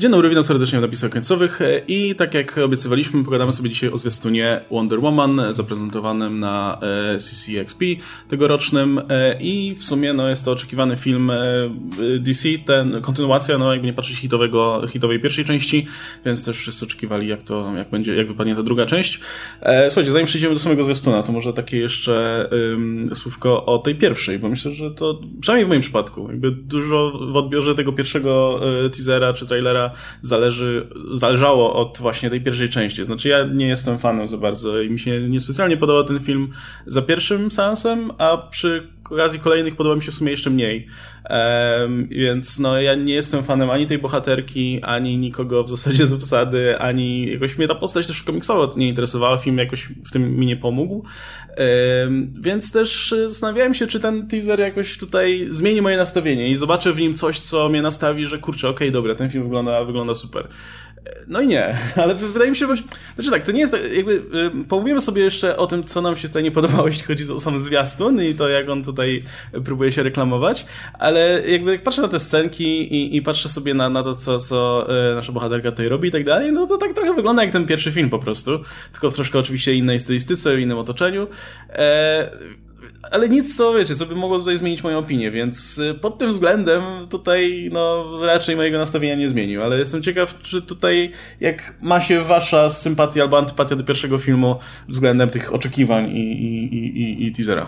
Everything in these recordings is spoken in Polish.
Dzień dobry, witam serdecznie w napisach końcowych. E, i tak jak obiecywaliśmy, pogadamy sobie dzisiaj o zwiastunie Wonder Woman zaprezentowanym na e, CCXP tegorocznym. E, i w sumie no, jest to oczekiwany film DC, ten kontynuacja, no jakby nie patrzeć hitowego, hitowej pierwszej części, więc też wszyscy oczekiwali jak to, jak będzie, jak wypadnie ta druga część. Słuchajcie, zanim przejdziemy do samego zwiastuna, to może takie jeszcze um, słówko o tej pierwszej, bo myślę, że to, przynajmniej w moim przypadku, jakby dużo w odbiorze tego pierwszego teasera czy trailera zależy, zależało od właśnie tej pierwszej części. Znaczy ja nie jestem fanem za bardzo i mi się niespecjalnie podobał ten film za pierwszym seansem, a przy okazji kolejnych podoba mi się w sumie jeszcze mniej. Um, więc no ja nie jestem fanem ani tej bohaterki, ani nikogo w zasadzie z obsady, ani jakoś mnie ta postać też komiksowo nie interesowała, film jakoś w tym mi nie pomógł. Um, więc też zastanawiałem się, czy ten teaser jakoś tutaj zmieni moje nastawienie i zobaczę w nim coś, co mnie nastawi, że kurczę, okej, okay, dobra, ten film wygląda, wygląda super. No i nie, ale wydaje mi się, że znaczy tak, to nie jest tak, jakby pomówimy sobie jeszcze o tym, co nam się tutaj nie podobało, jeśli chodzi o sam zwiastun i to, jak on tutaj próbuje się reklamować, ale jakby jak patrzę na te scenki i, i patrzę sobie na, na to, co, co e, nasza bohaterka tutaj robi i tak dalej, no to tak trochę wygląda jak ten pierwszy film po prostu, tylko w troszkę oczywiście innej stylistyce, w innym otoczeniu. E, ale nic, co wiecie, co by mogło tutaj zmienić moją opinię, więc y, pod tym względem tutaj, no, raczej mojego nastawienia nie zmienił, ale jestem ciekaw, czy tutaj, jak ma się wasza sympatia albo antypatia do pierwszego filmu względem tych oczekiwań i, i, i, i teasera.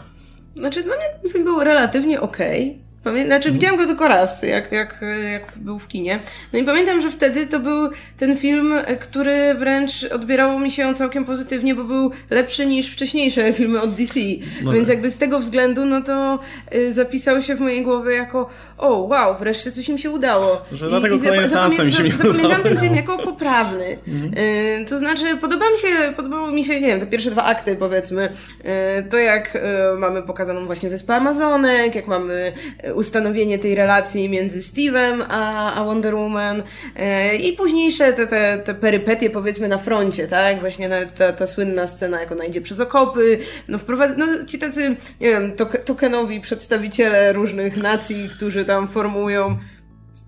Znaczy, dla mnie ten film był relatywnie okej. Okay. Znaczy, widziałam go tylko raz, jak, jak, jak był w kinie. No i pamiętam, że wtedy to był ten film, który wręcz odbierało mi się całkiem pozytywnie, bo był lepszy niż wcześniejsze filmy od DC. No Więc tak. jakby z tego względu, no to y, zapisał się w mojej głowie jako o, wow, wreszcie coś im się udało. Że I, dlatego i kolejny seans mi się nie Zapamiętam ten film jako poprawny. Mhm. Y, to znaczy, podoba mi się, podobało mi się, nie wiem, te pierwsze dwa akty, powiedzmy. Y, to jak y, mamy pokazaną właśnie Wyspę Amazonek, jak mamy y, ustanowienie tej relacji między Steve'em a, a Wonder Woman e, i późniejsze te, te, te perypetie powiedzmy na froncie, tak? Właśnie ta, ta słynna scena, jak ona idzie przez okopy, no wprowadza, no ci tacy, nie wiem, tok tokenowi przedstawiciele różnych nacji, którzy tam formują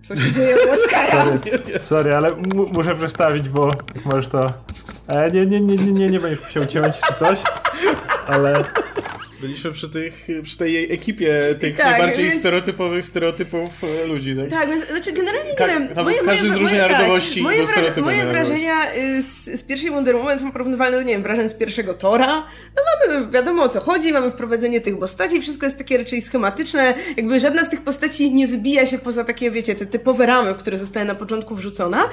co się dzieje u Oscara. Sorry, sorry ale muszę przedstawić, bo możesz to... E, nie, nie, nie, nie, nie, nie będziesz musiał ciąć czy coś, ale... Byliśmy przy, tych, przy tej jej ekipie tych tak, najbardziej więc... stereotypowych stereotypów e, ludzi, tak? Tak, więc znaczy generalnie nie Ka wiem. Tam moje, każdy moje, z różnej moje, narodowości tak, moje, wraż moje wrażenia y, z, z pierwszej Wonder Woman są porównywalne do, nie wiem, wrażeń z pierwszego Tora. No mamy, wiadomo o co chodzi, mamy wprowadzenie tych postaci, wszystko jest takie raczej schematyczne, jakby żadna z tych postaci nie wybija się poza takie, wiecie, te typowe ramy, w które zostaje na początku wrzucona.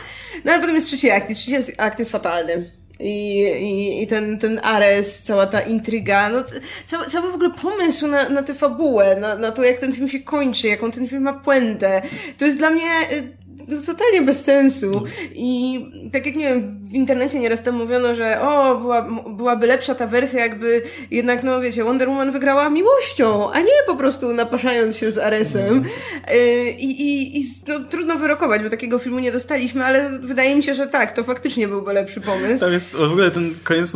No ale potem jest trzeci akt i trzeci akt jest fatalny. I, i, i ten, ten Ares, cała ta intryga, no, cały, cały w ogóle pomysł na, na tę fabułę, na, na to, jak ten film się kończy, jaką ten film ma puentę, to jest dla mnie y, no, totalnie bez sensu. I tak jak nie wiem, w internecie nieraz tam mówiono, że o, była, byłaby lepsza ta wersja, jakby jednak, no wiecie, Wonder Woman wygrała miłością, a nie po prostu napaszając się z Aresem. Y, I, i, i no, trudno wyrokować, bo takiego filmu nie dostaliśmy, ale wydaje mi się, że tak, to faktycznie byłby lepszy pomysł. Tam jest w ogóle ten koniec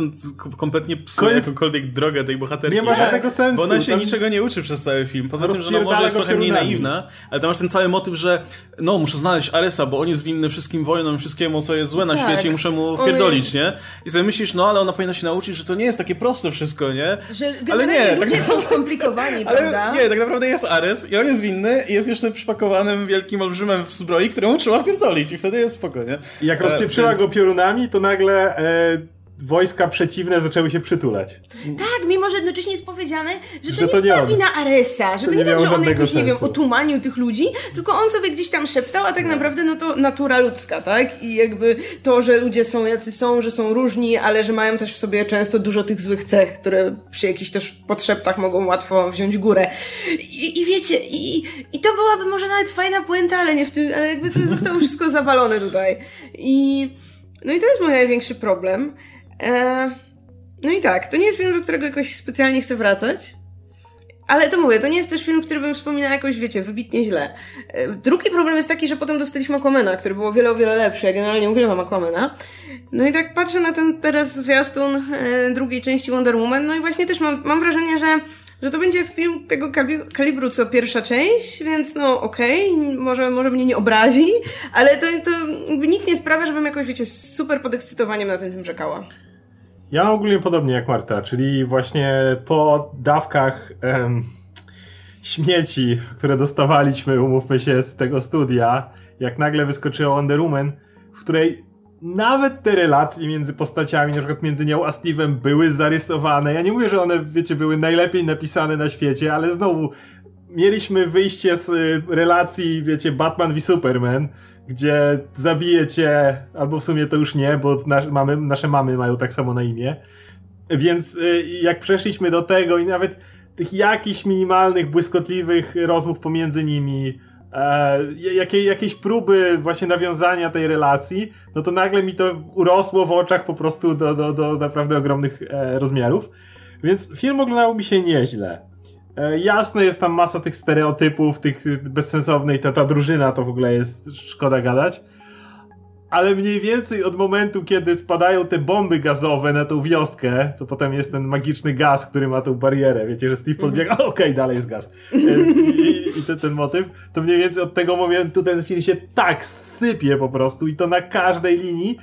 kompletnie psuje koniec... jakąkolwiek drogę tej bohaterki. Nie ma żadnego sensu. Bo ona się tam... niczego nie uczy przez cały film. Poza tym, że no może jest trochę mniej naiwna, ale tam masz ten cały motyw, że no, muszę znaleźć Aresa, bo on jest winny wszystkim wojnom, wszystkiemu, co jest złe na tak. świecie i muszę mu wpierdolić, nie? I sobie myślisz, no ale ona powinna się nauczyć, że to nie jest takie proste wszystko, nie? Że ale nie, tak ludzie tak są skomplikowani, ale prawda? Nie, tak naprawdę jest Ares i on jest winny i jest jeszcze przypakowanym wielkim olbrzymem w zbroi, któremu trzeba wpierdolić i wtedy jest spoko, nie? I jak rozpieprzyła e, więc... go piorunami, to nagle... E wojska przeciwne zaczęły się przytulać. Tak, mimo że jednocześnie jest powiedziane, że to, że nie to była wina Aresa, że to, to nie, tak, że on jakoś, sensu. nie wiem, otumanił tych ludzi, tylko on sobie gdzieś tam szeptał, a tak naprawdę no to natura ludzka, tak? I jakby to, że ludzie są jacy są, że są różni, ale że mają też w sobie często dużo tych złych cech, które przy jakichś też podszeptach mogą łatwo wziąć górę. I, i wiecie, i, i to byłaby może nawet fajna puenta, ale nie w tym, ale jakby to zostało wszystko zawalone tutaj. I no i to jest mój największy problem. E, no i tak, to nie jest film, do którego jakoś specjalnie chcę wracać. Ale to mówię, to nie jest też film, który bym wspominała jakoś, wiecie, wybitnie źle. E, drugi problem jest taki, że potem dostaliśmy Aquamena, który było wiele, o wiele lepszy. Ja generalnie uwielbiam Aquamena. No i tak patrzę na ten teraz zwiastun e, drugiej części Wonder Woman, no i właśnie też mam, mam wrażenie, że że to będzie film tego kalibru co pierwsza część, więc no okej, okay, może, może mnie nie obrazi, ale to, to nic nie sprawia, żebym jakoś, wiecie, super podekscytowaniem na tym czekała. Ja ogólnie podobnie jak Marta, czyli właśnie po dawkach em, śmieci, które dostawaliśmy, umówmy się, z tego studia, jak nagle wyskoczyła Wonder Woman, w której nawet te relacje między postaciami, na przykład między nią a Steve'em były zarysowane. Ja nie mówię, że one, wiecie, były najlepiej napisane na świecie, ale znowu mieliśmy wyjście z y, relacji, wiecie, Batman v Superman, gdzie zabije cię, albo w sumie to już nie, bo nasz, mamy, nasze mamy mają tak samo na imię. Więc y, jak przeszliśmy do tego i nawet tych jakichś minimalnych, błyskotliwych rozmów pomiędzy nimi, e, jakie, jakieś próby właśnie nawiązania tej relacji, no to nagle mi to urosło w oczach po prostu do, do, do naprawdę ogromnych e, rozmiarów. Więc film oglądał mi się nieźle. E, jasne, jest tam masa tych stereotypów, tych bezsensownej, ta, ta drużyna to w ogóle jest szkoda gadać. Ale mniej więcej od momentu, kiedy spadają te bomby gazowe na tą wioskę, co potem jest ten magiczny gaz, który ma tą barierę, wiecie, że Steve podbiega, mhm. okej, okay, dalej jest gaz. E, I, i ten, ten motyw, to mniej więcej od tego momentu ten film się tak sypie po prostu i to na każdej linii,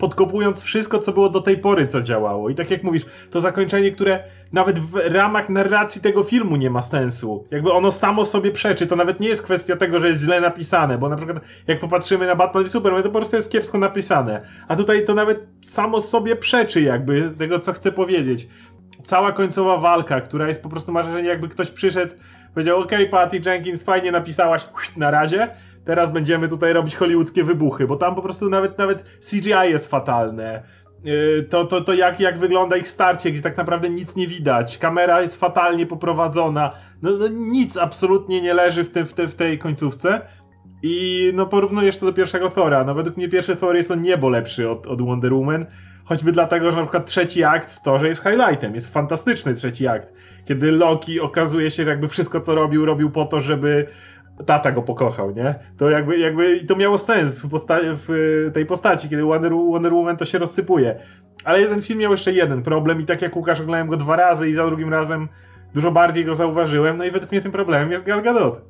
podkopując wszystko, co było do tej pory, co działało. I tak jak mówisz, to zakończenie, które nawet w ramach narracji tego filmu nie ma sensu. Jakby ono samo sobie przeczy. To nawet nie jest kwestia tego, że jest źle napisane, bo na przykład jak popatrzymy na Batman i Superman, to po prostu jest kiepsko napisane. A tutaj to nawet samo sobie przeczy jakby tego, co chcę powiedzieć. Cała końcowa walka, która jest po prostu, ma wrażenie, jakby ktoś przyszedł, powiedział, ok, Patty Jenkins, fajnie napisałaś, na razie, teraz będziemy tutaj robić hollywoodzkie wybuchy, bo tam po prostu nawet, nawet CGI jest fatalne. Y, to, to, to jak, jak wygląda ich starcie, gdzie tak naprawdę nic nie widać. Kamera jest fatalnie poprowadzona. No, no nic absolutnie nie leży w, tym, w, te, w tej końcówce. I no porównujesz to do pierwszego Thora. No według mnie pierwszy Thor jest o niebo lepszy od, od Wonder Woman. Choćby dlatego, że na przykład trzeci akt w Torze jest highlightem. Jest fantastyczny trzeci akt. Kiedy Loki okazuje się, że jakby wszystko co robił, robił po to, żeby tata go pokochał, nie? To jakby, jakby to miało sens w, posta- w tej postaci, kiedy Wonder, Wonder Woman to się rozsypuje. Ale ten film miał jeszcze jeden problem i tak jak Łukasz oglądałem go dwa razy i za drugim razem dużo bardziej go zauważyłem, no i według mnie tym problemem jest Gal Gadot,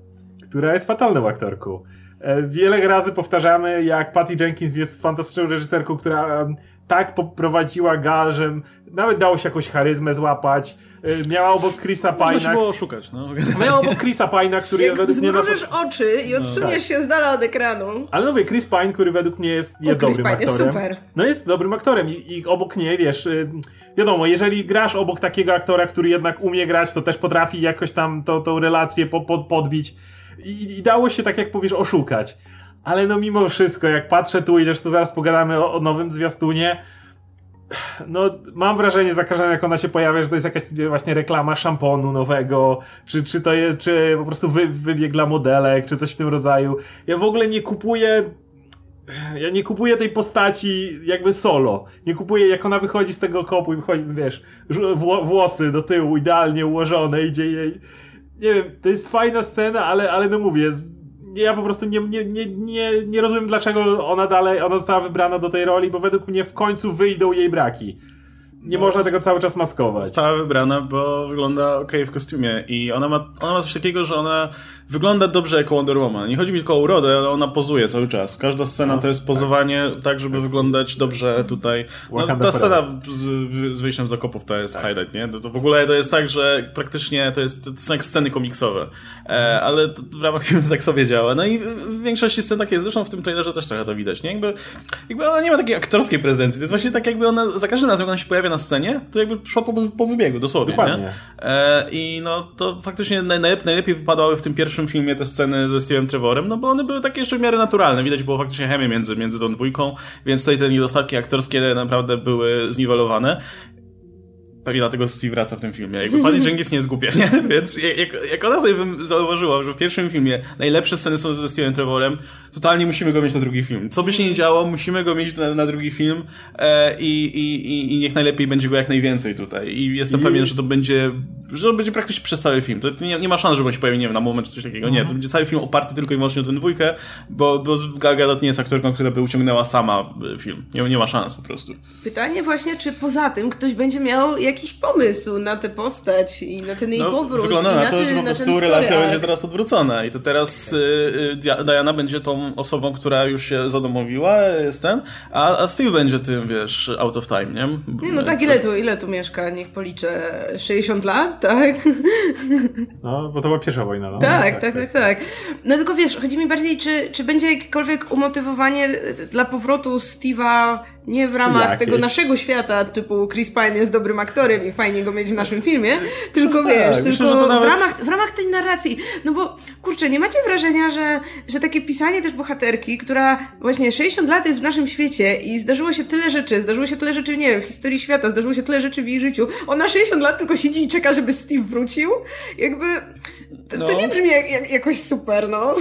która jest fatalną aktorką. E, wiele razy powtarzamy, jak Patty Jenkins jest fantastyczną reżyserką, która tak poprowadziła Gal, że nawet dało się jakąś charyzmę złapać. Y, miała obok Chrisa Pina. Można było szukać, no. Miała obok Chrisa Pina, który Jak według mnie... zmrużysz oczy i odsuniesz no, tak. się z dala od ekranu. Ale no mówię, Chris Pine, który według mnie jest, jest dobrym Pine aktorem. Jest super. No jest dobrym aktorem i, i obok niej, wiesz... Y, wiadomo, jeżeli grasz obok takiego aktora, który jednak umie grać, to też potrafi jakoś tam to, tą relację po, po, podbić. I, I dało się, tak jak powiesz, oszukać. Ale no mimo wszystko, jak patrzę tu i to zaraz pogadamy o, o nowym zwiastunie, no, mam wrażenie za każdym jak ona się pojawia, że to jest jakaś właśnie reklama szamponu nowego, czy, czy to jest, czy po prostu wy, wybieg dla modelek, czy coś w tym rodzaju. Ja w ogóle nie kupuję ja nie kupuję tej postaci jakby solo. Nie kupuję, jak ona wychodzi z tego kopu i wychodzi, wiesz, włosy do tyłu idealnie ułożone, idzie jej... Nie wiem, to jest fajna scena, ale, ale no mówię, ja po prostu nie, nie, nie, nie, nie rozumiem, dlaczego ona dalej, ona została wybrana do tej roli, bo według mnie w końcu wyjdą jej braki nie no, można tego cały czas maskować. Została wybrana, bo wygląda ok w kostiumie i ona ma, ona ma coś takiego, że ona wygląda dobrze jako Wonder Woman. Nie chodzi mi tylko o urodę, ale ona pozuje cały czas. Każda scena no, to jest pozowanie tak, tak żeby wyglądać dobrze tutaj. No, ta scena z, z wyjściem z okopów to jest tak. highlight, nie? To, to, w ogóle to jest tak, że praktycznie to, jest, to są jak sceny komiksowe, e, ale w ramach filmu tak sobie działa. No i w większości scen tak jest. Zresztą w tym trailerze też trochę to widać, nie? Jakby, jakby ona nie ma takiej aktorskiej prezencji. To jest właśnie tak jakby ona, za każdym razem jak ona się pojawia na scenie, to jakby szło po, po wybiegu, dosłownie. Dokładnie. E, I no to faktycznie najlepiej, najlepiej wypadały w tym pierwszym filmie te sceny ze Steve'em Trevorem, no bo one były takie jeszcze w miarę naturalne. Widać było faktycznie chemię między, między tą dwójką, więc tutaj te niedostatki aktorskie naprawdę były zniwelowane. Pewnie dlatego Steve wraca w tym filmie. Jakby Patty Jenkins nie jest głupia, nie? Więc jak, jak ona sobie zauważyła, że w pierwszym filmie najlepsze sceny są ze Steve'em Trevorem, totalnie musimy go mieć na drugi film. Co by się nie działo, musimy go mieć na, na drugi film e, i, i, i niech najlepiej będzie go jak najwięcej tutaj. I jestem I... pewien, że to będzie że to będzie praktycznie przez cały film. To nie, nie ma szans, żeby on się pojawił, nie wiem, na moment czy coś takiego. Nie, to mhm. będzie cały film oparty tylko i wyłącznie o tę dwójkę, bo, bo Gal Gadot nie jest aktorką, która by uciągnęła sama e, film. Nie, nie ma szans po prostu. Pytanie właśnie, czy poza tym ktoś będzie miał jakiś pomysł na tę postać i na ten jej No, powrót. wygląda i na na to, ty, że po prostu relacja arc. będzie teraz odwrócona i to teraz y, y, Dia- Diana będzie tą osobą, która już się zadomowiła, jest ten, a, a Steve będzie tym, wiesz, out of time, nie? Nie, no tak, ile tu, ile tu mieszka? Niech policzę. 60 lat, tak? No, bo to była pierwsza wojna, no. Tak, tak, tak, tak. No tylko wiesz, chodzi mi bardziej, czy, czy będzie jakiekolwiek umotywowanie dla powrotu Steve'a nie w ramach Jakieś. tego naszego świata, typu Chris Pine jest dobrym aktorem i fajnie go mieć w naszym filmie, tylko tak, wiesz, myślę, tylko nawet- w, ramach, w ramach tej narracji. No bo, kurczę, nie macie wrażenia, że, że takie pisanie też bohaterki, która właśnie 60 lat jest w naszym świecie i zdarzyło się tyle rzeczy, zdarzyło się tyle rzeczy, nie wiem, w historii świata, zdarzyło się tyle rzeczy w jej życiu, ona 60 lat tylko siedzi i czeka, żeby Steve wrócił, jakby... To, to No. nie brzmi jak, jak, jakoś super, no.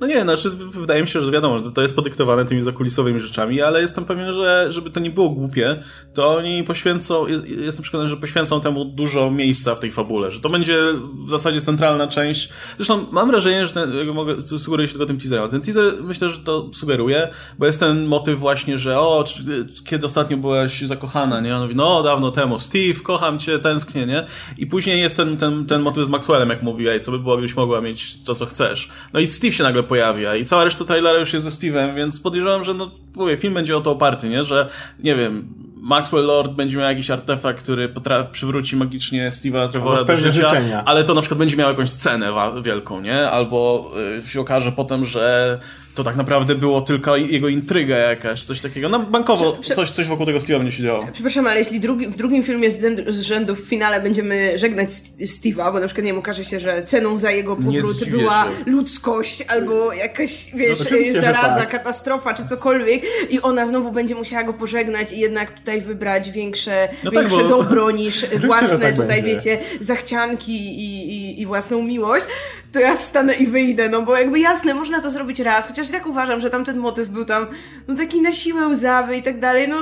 No nie, znaczy wydaje mi się, że wiadomo, że to jest podyktowane tymi zakulisowymi rzeczami, ale jestem pewien, że żeby to nie było głupie, to oni poświęcą, jest- jestem przekonany, że poświęcą temu dużo miejsca w tej fabule, że to będzie w zasadzie centralna część. Zresztą mam wrażenie, że ten, mogę, tu sugeruję się tylko tym teaserem. Ten teaser myślę, że to sugeruje, bo jest ten motyw właśnie, że o, czy, kiedy ostatnio byłaś zakochana, nie? On mówi, no dawno temu, Steve, kocham cię, tęsknię, nie? I później jest ten, ten, ten motyw z Maxwellem, jak mówi, ej, co by było, gdybyś mogła mieć to, co chcesz. No i Steve się nagle pojawia i cała reszta trailera już jest ze Steve'em, więc podejrzewam, że no, mówię, film będzie o to oparty, nie? Że, nie wiem, Maxwell Lord będzie miał jakiś artefakt, który przywróci magicznie Steve'a Trevora do życia, życzenia. ale to na przykład będzie miało jakąś scenę wa- wielką, nie? Albo y, się okaże potem, że to tak naprawdę było tylko jego intryga jakaś, coś takiego. No bankowo Prze- coś, coś wokół tego Steve'a będzie się działo. Przepraszam, ale jeśli drugi, w drugim filmie z, rzędu- z rzędu w finale będziemy żegnać St- Steve'a, bo na przykład nie wiem, okaże się, że ceną za jego powrót była się. ludzkość albo jakaś, wiesz, No oczywiście, że zaraza, tak. katastrofa czy cokolwiek i ona znowu będzie musiała go pożegnać i jednak tutaj wybrać większe, No tak, większe bo- dobro niż własne tak tutaj, będzie. wiecie, zachcianki i, i, i własną miłość, to ja wstanę i wyjdę, no bo jakby jasne, można to zrobić raz, chociaż i tak uważam, że tamten motyw był tam, no taki na siłę łzawy i tak dalej, no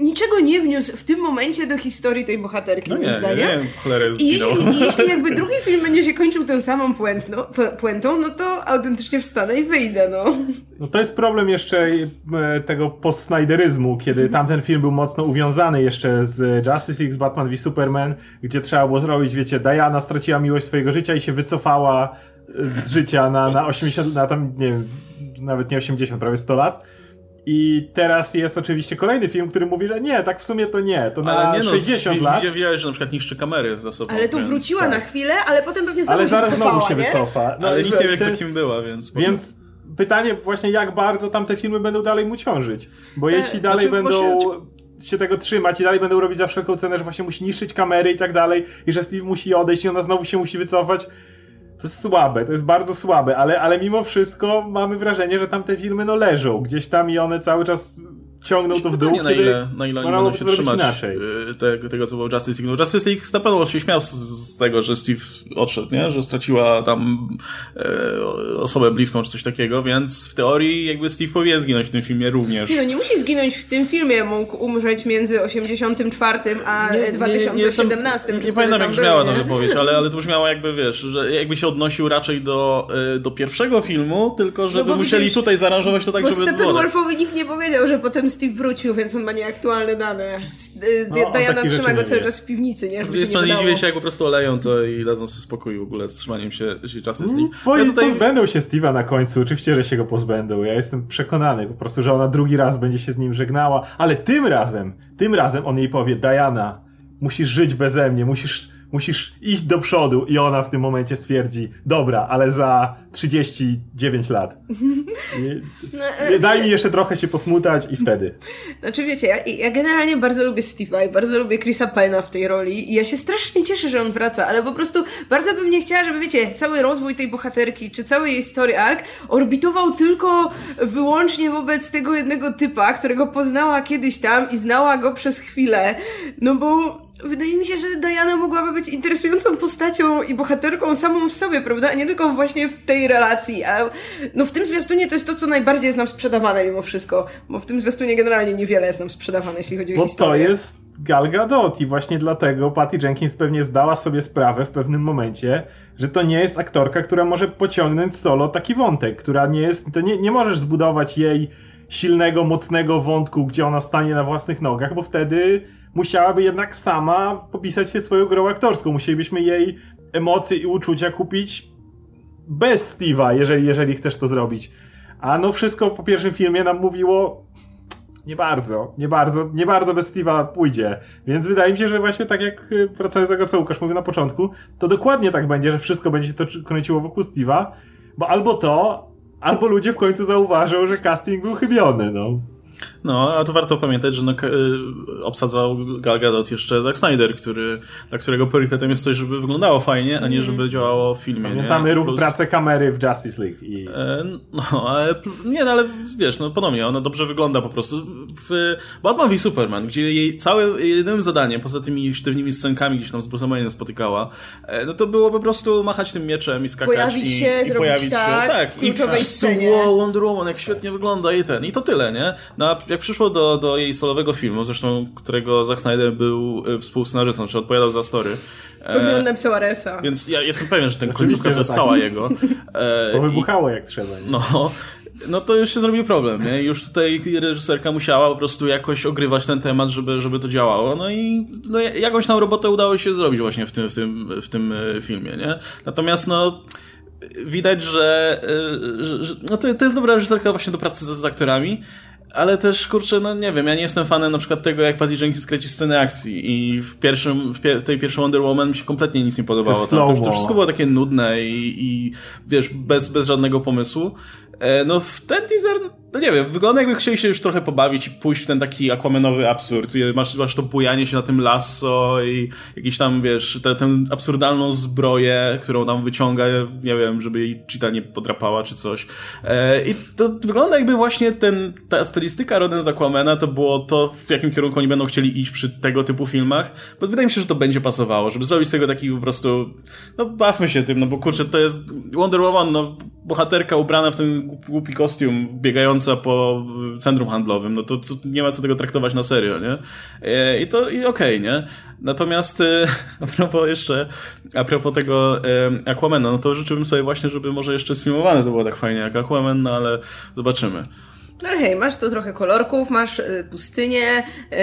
niczego nie wniósł w tym momencie do historii tej bohaterki, No moim nie, nie, zdaniem. nie cholerę I jeśli, I jeśli jakby drugi film będzie się kończył tą samą puentno, pu- puentą, no to autentycznie wstanę i wyjdę, no. No to jest problem jeszcze e, tego post-Snyderyzmu, kiedy tamten film był mocno uwiązany jeszcze z Justice League, z Batman v Superman, gdzie trzeba było zrobić, wiecie, Diana straciła miłość swojego życia i się wycofała z życia na, na 80, na tam, nie wiem, nawet nie 80, prawie 100 lat. I teraz jest oczywiście kolejny film, który mówi, że nie, tak w sumie to nie, to na Ale nie no, 60 wi- lat. Widziałeś, że na przykład niszczy kamery za sobą. Ale tu więc- wróciła tak. na chwilę, ale potem pewnie znowu Ale się zaraz wycofała, znowu się nie? wycofa. No, Ale nikt nie wie, kto kim była, więc... Więc pytanie właśnie, jak bardzo tamte filmy będą dalej mu ciążyć. Bo Te- jeśli dalej znaczy, będą się- się... tego trzymać i dalej będą robić za wszelką cenę, że właśnie musi niszczyć kamery i tak dalej, i że Steve musi odejść i ona znowu się musi wycofać, to jest słabe, to jest bardzo słabe, ale, ale mimo wszystko mamy wrażenie, że tamte filmy no leżą gdzieś tam i one cały czas ciągną to w dół, na ile, na ile oni będą się trzymać inaczej. y, tego, tego, co było Justice League. No, Justice League na pewno się śmiał z, z tego, że Steve odszedł, nie? że straciła tam e, osobę bliską czy coś takiego, więc w teorii jakby Steve powinien zginąć w tym filmie również. Nie no, nie musi zginąć w tym filmie, mógł umrzeć między 84 a 2017. Nie, nie, nie pamiętam tam jak brzmiała ta nie? wypowiedź, ale, ale to brzmiało jakby, wiesz, że jakby się odnosił raczej do, y, do pierwszego filmu, tylko żeby bo musieli widzisz, tutaj zaaranżować to tak, Bo żeby tak. Steppenwolfowi nikt nie powiedział, że potem Steve wrócił, więc on ma nieaktualne dane. Y, No, Diana trzyma go cały czas w piwnicy, nie? Z Żeby drugiej się nie strony nie dziwię się, jak po prostu oleją to i dadzą sobie spokój w ogóle z trzymaniem się, się Justice League. Bo Ja tutaj pozbędą się Steve'a na końcu, oczywiście, że się go pozbędą. Ja jestem przekonany po prostu, że ona drugi raz będzie się z nim żegnała, ale tym razem, tym razem on jej powie, Diana, musisz żyć beze mnie, musisz, musisz iść do przodu i ona w tym momencie stwierdzi, dobra, ale za 39 lat. No, e, daj mi jeszcze trochę się posmutać i wtedy. Znaczy wiecie, ja, ja generalnie bardzo lubię Steve'a i bardzo lubię Chrisa Pine'a w tej roli i ja się strasznie cieszę, że on wraca, ale po prostu bardzo bym nie chciała, żeby wiecie, cały rozwój tej bohaterki, czy cały jej story arc orbitował tylko wyłącznie wobec tego jednego typa, którego poznała kiedyś tam i znała go przez chwilę, no bo Wydaje mi się, że Diana mogłaby być interesującą postacią i bohaterką samą w sobie, prawda? A nie tylko właśnie w tej relacji. A no w tym zwiastunie to jest to, co najbardziej jest nam sprzedawane mimo wszystko. Bo w tym zwiastunie generalnie niewiele jest nam sprzedawane, jeśli chodzi o Bo to historię. jest Gal Gadot i właśnie dlatego Patty Jenkins pewnie zdała sobie sprawę w pewnym momencie, że to nie jest aktorka, która może pociągnąć solo taki wątek, która nie jest, to nie, nie możesz zbudować jej silnego, mocnego wątku, gdzie ona stanie na własnych nogach, bo wtedy musiałaby jednak sama popisać się swoją grą aktorską. Musielibyśmy jej emocje i uczucia kupić bez Steve'a, jeżeli, jeżeli chcesz to zrobić. A no wszystko po pierwszym filmie nam mówiło nie bardzo, nie bardzo, nie bardzo bez Steve'a pójdzie. Więc wydaje mi się, że właśnie tak jak y, wracając do tego, co mówił na początku, to dokładnie tak będzie, że wszystko będzie się to kręciło wokół Steve'a, bo albo to, albo ludzie w końcu zauważą, że casting był chybiony, no. No, a to warto pamiętać, że no, y, obsadzał Gal Gadot jeszcze Zack Snyder, który, dla którego priorytetem jest coś, żeby wyglądało fajnie, a nie żeby mhm. działało w filmie. Pamiętamy ruch Plus... pracę kamery w Justice League. I... E, no, ale nie, no, ale wiesz, no ponownie, ona dobrze wygląda po prostu. W Batman v Superman, gdzie jej całym jedynym zadaniem, poza tymi sztywnymi scenkami, gdzieś tam z Bruce'em Wayne'em spotykała, e, no to było po prostu machać tym mieczem i skakać. Pojawić i, się, i zrobić pojawić tak, się. Tak, w kluczowej i scenie. Wow, Wonder Woman, jak świetnie wygląda i ten. I to tyle, nie? No, a jak przyszło do, do jej solowego filmu, zresztą którego Zack Snyder był e, współscenarzystą, czy odpowiadał za story. Pewnie on napisał Aresa. Więc ja jestem pewien, że ten końcówka to jest tak. cała jego. E, Bo wybuchało jak trzeba. Nie? No, no to już się zrobił problem, nie? Już tutaj reżyserka musiała po prostu jakoś ogrywać ten temat, żeby, żeby to działało. No i no, jakąś tam robotę udało się zrobić właśnie w tym, w tym, w tym e, filmie, nie? Natomiast no widać, że, że, że no to, to jest dobra reżyserka właśnie do pracy z, z aktorami, ale też, kurczę, no nie wiem, ja nie jestem fanem na przykład tego, jak Patty Jenkins kręci sceny akcji i w pierwszym, w, pie w tej pierwszej Wonder Woman mi się kompletnie nic nie podobało. To, to, to, wszystko było takie nudne i, i wiesz, bez, bez żadnego pomysłu. E, no w ten teaser, no nie wiem, wygląda jakby chcieli się już trochę pobawić i pójść w ten taki aquamenowy absurd. Masz, masz to bujanie się na tym lasso i jakiś tam, wiesz, tę absurdalną zbroję, którą nam wyciąga, nie wiem, żeby jej cheetah nie podrapała czy coś. E, I to wygląda jakby właśnie ten, ta stylistyka rodem z Aquamena to było to, w jakim kierunku oni będą chcieli iść przy tego typu filmach, bo wydaje mi się, że to będzie pasowało, żeby zrobić z tego taki po prostu, no bawmy się tym, no bo kurczę, to jest Wonder Woman, no bohaterka ubrana w ten głupi kostium, biegająca po centrum handlowym, no to, to nie ma co tego traktować na serio, nie? E, I to i okej, okay, nie? Natomiast e, a propos jeszcze, a propos tego e, Aquamana, no to życzyłbym sobie właśnie, żeby może jeszcze sfilmowane to było tak fajnie jak Aquaman, no ale zobaczymy. No hej, masz tu trochę kolorków, masz y, pustynię, y,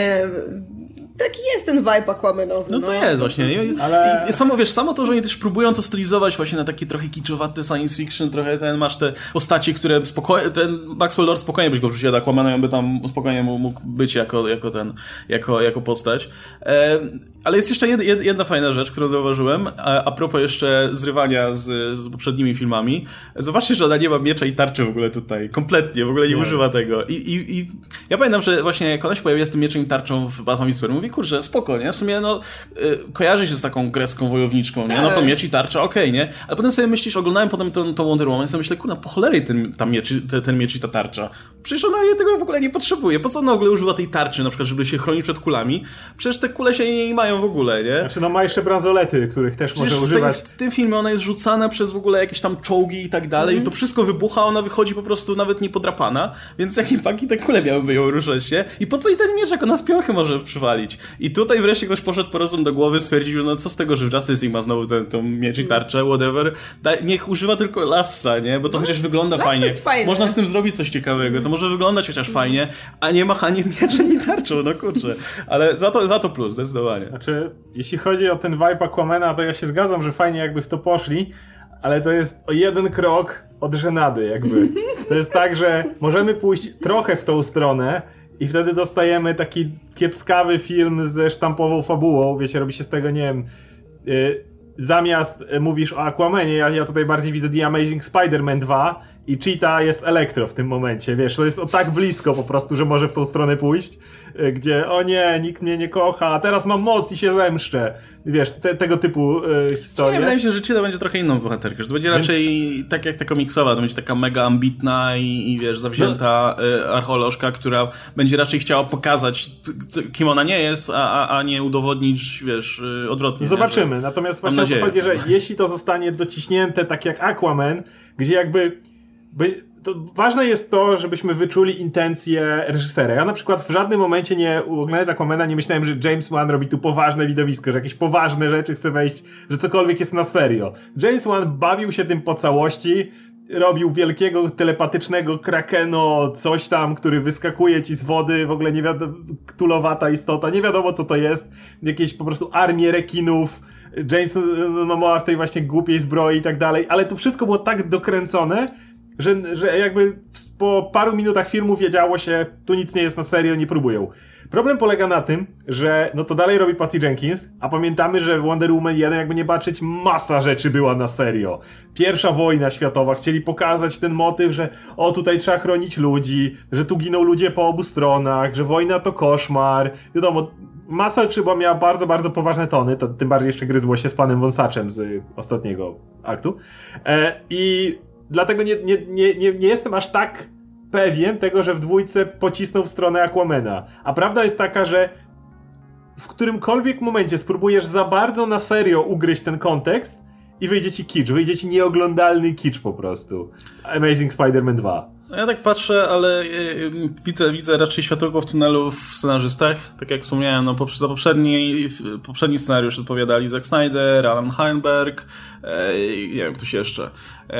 taki jest ten vibe Aquamanowy. No, no to jest właśnie. I, ale... I samo, wiesz, samo to, że oni też próbują to stylizować właśnie na taki trochę kiczowaty science fiction, trochę ten, masz te postaci, które spokojnie, ten Maxwell Lord spokojnie byś go wrzucił do Aquamana, on by tam spokojnie mógł być jako, jako ten, jako, jako postać. E, ale jest jeszcze jedna, jedna fajna rzecz, którą zauważyłem, a, a propos jeszcze zrywania z, z poprzednimi filmami. Zobaczcie, że ona nie ma miecza i tarczy w ogóle tutaj. Kompletnie, w ogóle nie, nie. używa tego. I, i, I ja pamiętam, że właśnie jak ona się pojawiła z tym mieczem i tarczą w Batman v Superman, mówię, kurczę, spoko, nie? W sumie, no, y, kojarzy się z taką grecką wojowniczką, nie? No to tak. miecz i tarcza, okej, okay, nie? Ale potem sobie myślisz, oglądałem potem tą, tą Wonder Woman i sobie myślę, kurna, po cholery ten, ta miecz, ten, ten miecz i ta tarcza. Przecież ona tego w ogóle nie potrzebuje. Po co ona w ogóle używa tej tarczy, na przykład, żeby się chronić przed kulami? Przecież te kule się nie mają w ogóle, nie? Znaczy, no ma jeszcze bransolety, których też Przecież może używać. W, w tym filmie ona jest rzucana przez w ogóle jakieś tam czołgi i tak dalej, mm. to wszystko wybucha, ona wychodzi po prostu nawet niepodrapana, więc jakie paki te kule miałyby ją ruszać się? I po co i ten miecz, jak ona z piąchy może przywalić? I tutaj wreszcie ktoś poszedł po rozum do głowy, stwierdził, no co z tego, że w Justice League ma znowu tę, tę miecz i tarczę, whatever. Da, niech używa tylko lassa, nie? Bo to no, chociaż wygląda fajnie. fajne. Można z tym zrobić coś ciekawego, to może wyglądać chociaż fajnie, a nie machanie mieczem i tarczą, no kurczę. Ale za to, za to plus, zdecydowanie. Znaczy, jeśli chodzi o ten vibe Aquamana, to ja się zgadzam, że fajnie jakby w to poszli, ale to jest o jeden krok od żenady jakby. To jest tak, że możemy pójść trochę w tą stronę, i wtedy dostajemy taki kiepskawy film ze sztampową fabułą, wiecie, robi się z tego, nie wiem, yy, zamiast y, mówisz o Aquamanie, ja, ja tutaj bardziej widzę The Amazing Spider-Man 2 i Cheetah jest elektro w tym momencie, wiesz, to jest o tak blisko po prostu, że może w tą stronę pójść, y, gdzie o nie, nikt mnie nie kocha, a teraz mam moc i się zemszczę. Wiesz, te, tego typu y, historie. wydaje mi się, że Cheetah będzie trochę inną bohaterką, że to będzie raczej Więc... tak jak ta komiksowa, to będzie taka mega ambitna i, i wiesz, zawzięta no. Y, archeolożka, która będzie raczej chciała pokazać, kim ona nie jest, a, a, a nie udowodnić, wiesz, odwrotnie. Zobaczymy, nie, natomiast właśnie chodzi, że jeśli to zostanie dociśnięte tak jak Aquaman, gdzie jakby by, ważne jest to, żebyśmy wyczuli intencje reżysera. Ja na przykład w żadnym momencie nie oglądając Aquamana nie myślałem, że James Wan robi tu poważne widowisko, że jakieś poważne rzeczy chce wejść, że cokolwiek jest na serio. James Wan bawił się tym po całości, robił wielkiego telepatycznego krakeno, coś tam, który wyskakuje ci z wody, w ogóle nie wiadomo, ktulowata istota, nie wiadomo co to jest, jakieś po prostu armię rekinów, Jameson Momoa w tej właśnie głupiej zbroi i tak dalej, ale to wszystko było tak dokręcone, że, że jakby po paru minutach filmu wiedziało się, tu nic nie jest na serio, nie próbują. Problem polega na tym, że no to dalej robi Patty Jenkins, a pamiętamy, że w Wonder Woman 1 jakby nie patrzeć masa rzeczy była na serio. Pierwsza wojna światowa, chcieli pokazać ten motyw, że o tutaj trzeba chronić ludzi, że tu giną ludzie po obu stronach, że wojna to koszmar. Wiadomo, masa bo miała bardzo, bardzo poważne tony, to tym bardziej jeszcze gryzło się z panem Wąsaczem z ostatniego aktu. E, I dlatego nie, nie, nie, nie, nie jestem aż tak pewien tego, że w dwójce pocisnął w stronę Aquamena. A prawda jest taka, że w którymkolwiek momencie spróbujesz za bardzo na serio ugryźć ten kontekst i wyjdzie ci kicz, wyjdzie ci nieoglądalny kicz po prostu. Amazing Spider-Man 2. No ja tak patrzę, ale e, widzę, widzę raczej światło w tunelu w scenarzystach. Tak jak wspomniałem, no, za poprzedni, poprzedni scenariusz odpowiadali Zack Snyder, Alan Heinberg, e, nie wiem, ktoś jeszcze.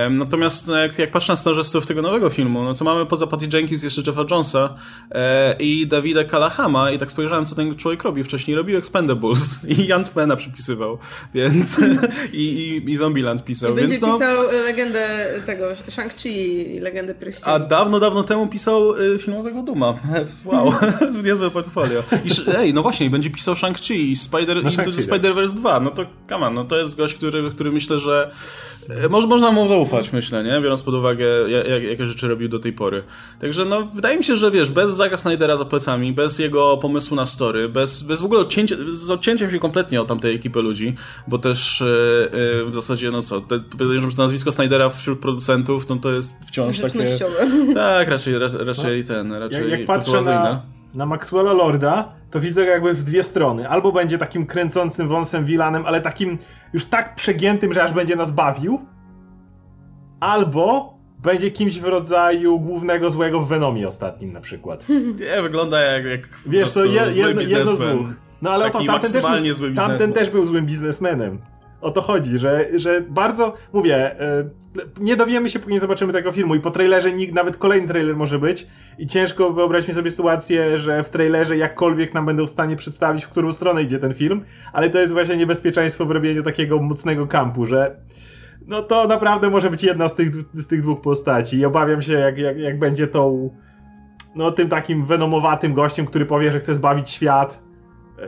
Natomiast no, jak, jak patrzę na scenarzystów tego nowego filmu, no to mamy poza Patty Jenkins jeszcze Jeffa Jonesa e, i Davida Kalahama i tak spojrzałem, co ten człowiek robi. Wcześniej robił Expendables i Ant-Mana przypisywał, więc i, i, i Zombieland pisał. I będzie więc, no, pisał legendę tego Shang-Chi i legendę Pierścieni. A dawno, dawno temu pisał y, filmowego Duma. Wow, niezłe portfolio. I, ej, no właśnie, będzie pisał Shang-Chi i Spider, no, Shang Spider-Verse 2. No to, come on, no to jest gość, który, który myślę, że E, Moż, można mu zaufać, myślę, nie? Biorąc pod uwagę, jak, jakie rzeczy robił do tej pory. Także no, wydaje mi się, że wiesz, bez Zacka Snydera za plecami, bez jego pomysłu na story, bez, bez w ogóle odcięcia, z odcięciem się kompletnie od tamtej ekipy ludzi, bo też yy, w zasadzie, no co, podejrzewam, że nazwisko Snydera wśród producentów, no to jest wciąż takie... Tak, raczej, raczej no, ten, raczej Jak, jak patrzę na, na Maxwella Lorda, to widzę jakby w dwie strony. Albo będzie takim kręcącym wąsem Wilanem, ale takim już tak przegiętym, że aż będzie nas bawił. Albo będzie kimś w rodzaju głównego złego w Venomie ostatnim na przykład. Nie, wygląda jak, jak Wiesz, to je, jedno, jedno z dwóch. No ale oto, tamten, też był, tamten też był złym biznesmenem. O to chodzi, że, że bardzo, mówię, e, nie dowiemy się, póki nie zobaczymy tego filmu i po trailerze nikt, nawet kolejny trailer może być i ciężko wyobraźmy sobie sytuację, że w trailerze jakkolwiek nam będą w stanie przedstawić, w którą stronę idzie ten film, ale to jest właśnie niebezpieczeństwo w robieniu takiego mocnego kampu, że no to naprawdę może być jedna z tych, z tych dwóch postaci i obawiam się, jak, jak, jak będzie tą no tym takim venomowatym gościem, który powie, że chce zbawić świat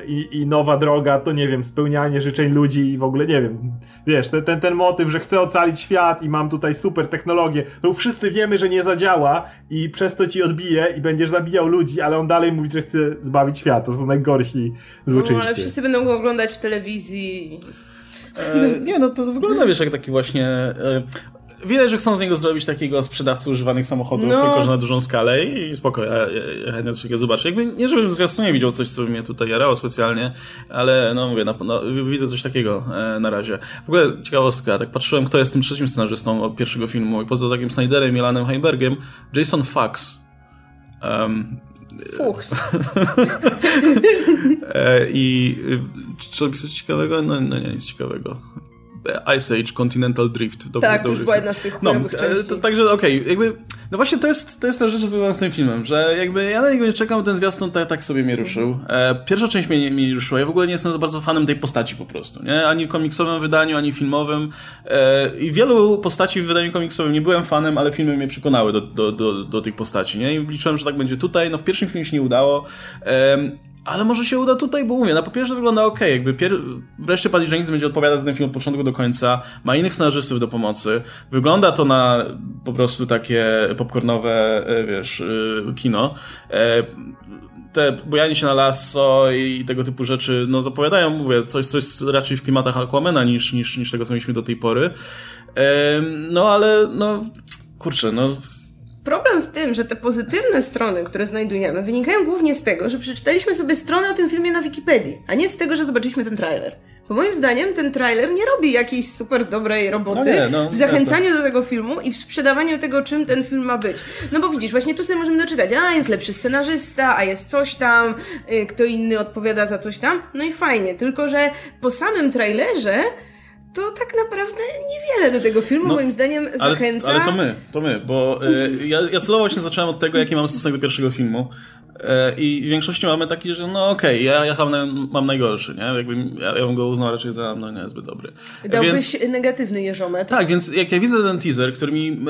i, i nowa droga, to nie wiem, spełnianie życzeń ludzi i w ogóle nie wiem. Wiesz, ten, ten, ten motyw, że chcę ocalić świat i mam tutaj super technologię, to wszyscy wiemy, że nie zadziała i przez to ci odbije i będziesz zabijał ludzi, ale on dalej mówi, że chce zbawić świat. To są najgorsi złoczyńcy. No, ale wszyscy będą go oglądać w telewizji. E, nie, no to wygląda, wiesz, jak taki właśnie... E, widać, że chcą z niego zrobić takiego sprzedawcę używanych samochodów, no. tylko że na dużą skalę i spoko, ja, ja, ja chętnie coś takiego zobaczę. Jakby nie, żebym w zwiastunie widział coś, co by mnie tutaj jarało specjalnie, ale no mówię, no, no, widzę coś takiego e, na razie. W ogóle ciekawostka, tak patrzyłem, kto jest tym trzecim scenarzystą pierwszego filmu i poza takim Snyderem i Lanem Heimbergiem, Jason Fox. Um, Fuchs. e, I czy robi coś ciekawego? No, no nie, nic ciekawego. Ice Age, Continental Drift. Dobry, tak, to już była jedna z tych no, e, Także okej, okay, jakby, no właśnie to jest, to jest ta rzecz związana z tym filmem, że jakby ja na niego nie czekam, ten zwiastun tak, tak sobie mnie ruszył. E, pierwsza część mnie, mnie ruszyła, ja w ogóle nie jestem za bardzo fanem tej postaci po prostu, nie? Ani w komiksowym wydaniu, ani filmowym. E, I wielu postaci w wydaniu komiksowym nie byłem fanem, ale filmy mnie przekonały do, do, do, do tych postaci, nie? I liczyłem, że tak będzie tutaj, no w pierwszym filmie się nie udało. Ale może się uda tutaj, bo mówię, na papierze wygląda ok, jakby pier... wreszcie Patty Jenkins będzie odpowiadać za ten film od początku do końca, ma innych scenarzystów do pomocy, wygląda to na po prostu takie popcornowe, e, wiesz, e, kino. E, te bojanie się na lasso i tego typu rzeczy, no zapowiadają, mówię, coś, coś raczej w klimatach Aquamena niż, niż, niż tego, co mieliśmy do tej pory. No ale, no, kurczę, no Problem w tym, że te pozytywne strony, które znajdujemy, wynikają głównie z tego, że przeczytaliśmy sobie stronę o tym filmie na Wikipedii, a nie z tego, że zobaczyliśmy ten trailer. Bo moim zdaniem ten trailer nie robi jakiejś super dobrej roboty no nie, no, w zachęcaniu jasne. do tego filmu i w sprzedawaniu tego, czym ten film ma być. No bo widzisz, właśnie tu sobie możemy doczytać, a jest lepszy scenarzysta, a jest coś tam, y, kto inny odpowiada za coś tam. No i fajnie, tylko że po samym trailerze to tak naprawdę niewiele do tego filmu, no, moim zdaniem zachęca. Ale, ale to my, to my, bo y, ja, ja celowo właśnie zacząłem od tego, jaki mam stosunek do pierwszego filmu. E, I w większości mamy taki, że no okej, okay, ja, ja mam, mam najgorszy, nie? Jakby ja, ja bym go uznał raczej za no niezbyt dobry. Dałbyś więc, negatywny jeżomet. Tak, więc jak ja widzę ten teaser, który mi,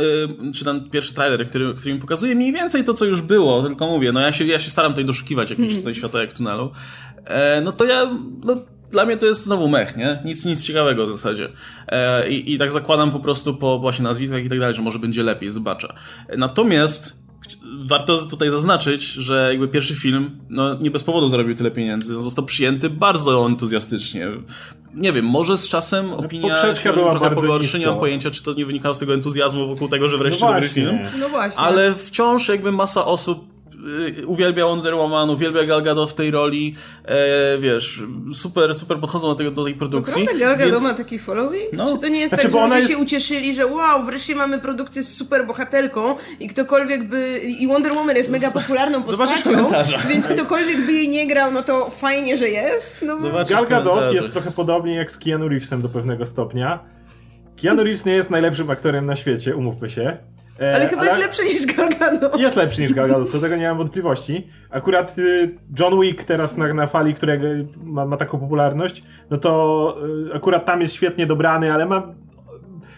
e, czy ten pierwszy trailer, który, który mi pokazuje mniej więcej to, co już było, tylko mówię, no ja się, ja się staram tutaj doszukiwać jakichś mm. tutaj światełek w tunelu, e, no to ja, no dla mnie to jest znowu mech, nie? Nic, nic ciekawego w zasadzie. E, i, I tak zakładam po prostu po właśnie nazwiskach i tak dalej, że może będzie lepiej, zobaczę. Natomiast warto tutaj zaznaczyć, że jakby pierwszy film, no nie bez powodu zarobił tyle pieniędzy, został przyjęty bardzo entuzjastycznie. Nie wiem, może z czasem no, opinia się trochę pogorszy, nie mam pojęcia, czy to nie wynikało z tego entuzjazmu wokół tego, że wreszcie no dobry film. No właśnie. Ale wciąż jakby masa osób uwielbia Wonder Woman, uwielbia Gal Gadot w tej roli, e, wiesz, super, super podchodzą do, tego, do tej produkcji. To Gal Gadot więc... ma taki following? No. Czy to nie jest znaczy, tak, że ludzie jest... się ucieszyli, że wow, wreszcie mamy produkcję z super bohaterką i ktokolwiek by... i Wonder Woman jest mega popularną postacią, więc ktokolwiek by jej nie grał, no to fajnie, że jest. No bo... Gal Gadot jest trochę podobnie jak z Keanu Reevesem do pewnego stopnia. Keanu Reeves nie jest najlepszym aktorem na świecie, umówmy się. E, ale chyba ale jest lepszy niż Gargano. Jest lepszy niż Gargano, co tego nie mam wątpliwości. Akurat y, John Wick teraz na, na fali, którego ma, ma, taką popularność, no to y, akurat tam jest świetnie dobrany, ale ma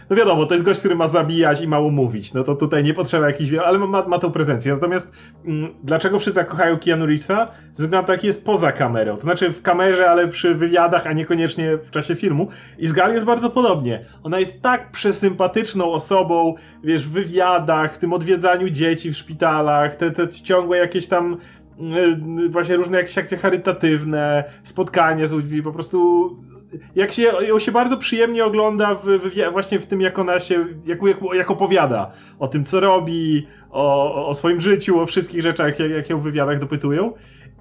no wiadomo, to jest gość, który ma zabijać i mało mówić, no to tutaj nie potrzeba jakichś, ale ma, ma tą prezencję. Natomiast mm, dlaczego wszyscy tak kochają Keanu Reevesa? Ze względu na to, jest poza kamerą. To znaczy w kamerze, ale przy wywiadach, a niekoniecznie w czasie filmu. I z Gal jest bardzo podobnie. Ona jest tak przesympatyczną osobą, wiesz, w wywiadach, w tym odwiedzaniu dzieci w szpitalach, te, te ciągłe jakieś tam mm, właśnie różne jakieś akcje charytatywne, spotkania z ludźmi, po prostu jak się, ją się bardzo przyjemnie ogląda w, w, właśnie w tym, jak ona się, jak, jak, jak opowiada o tym, co robi, o, o swoim życiu, o wszystkich rzeczach, jak, jak ją w wywiadach dopytują.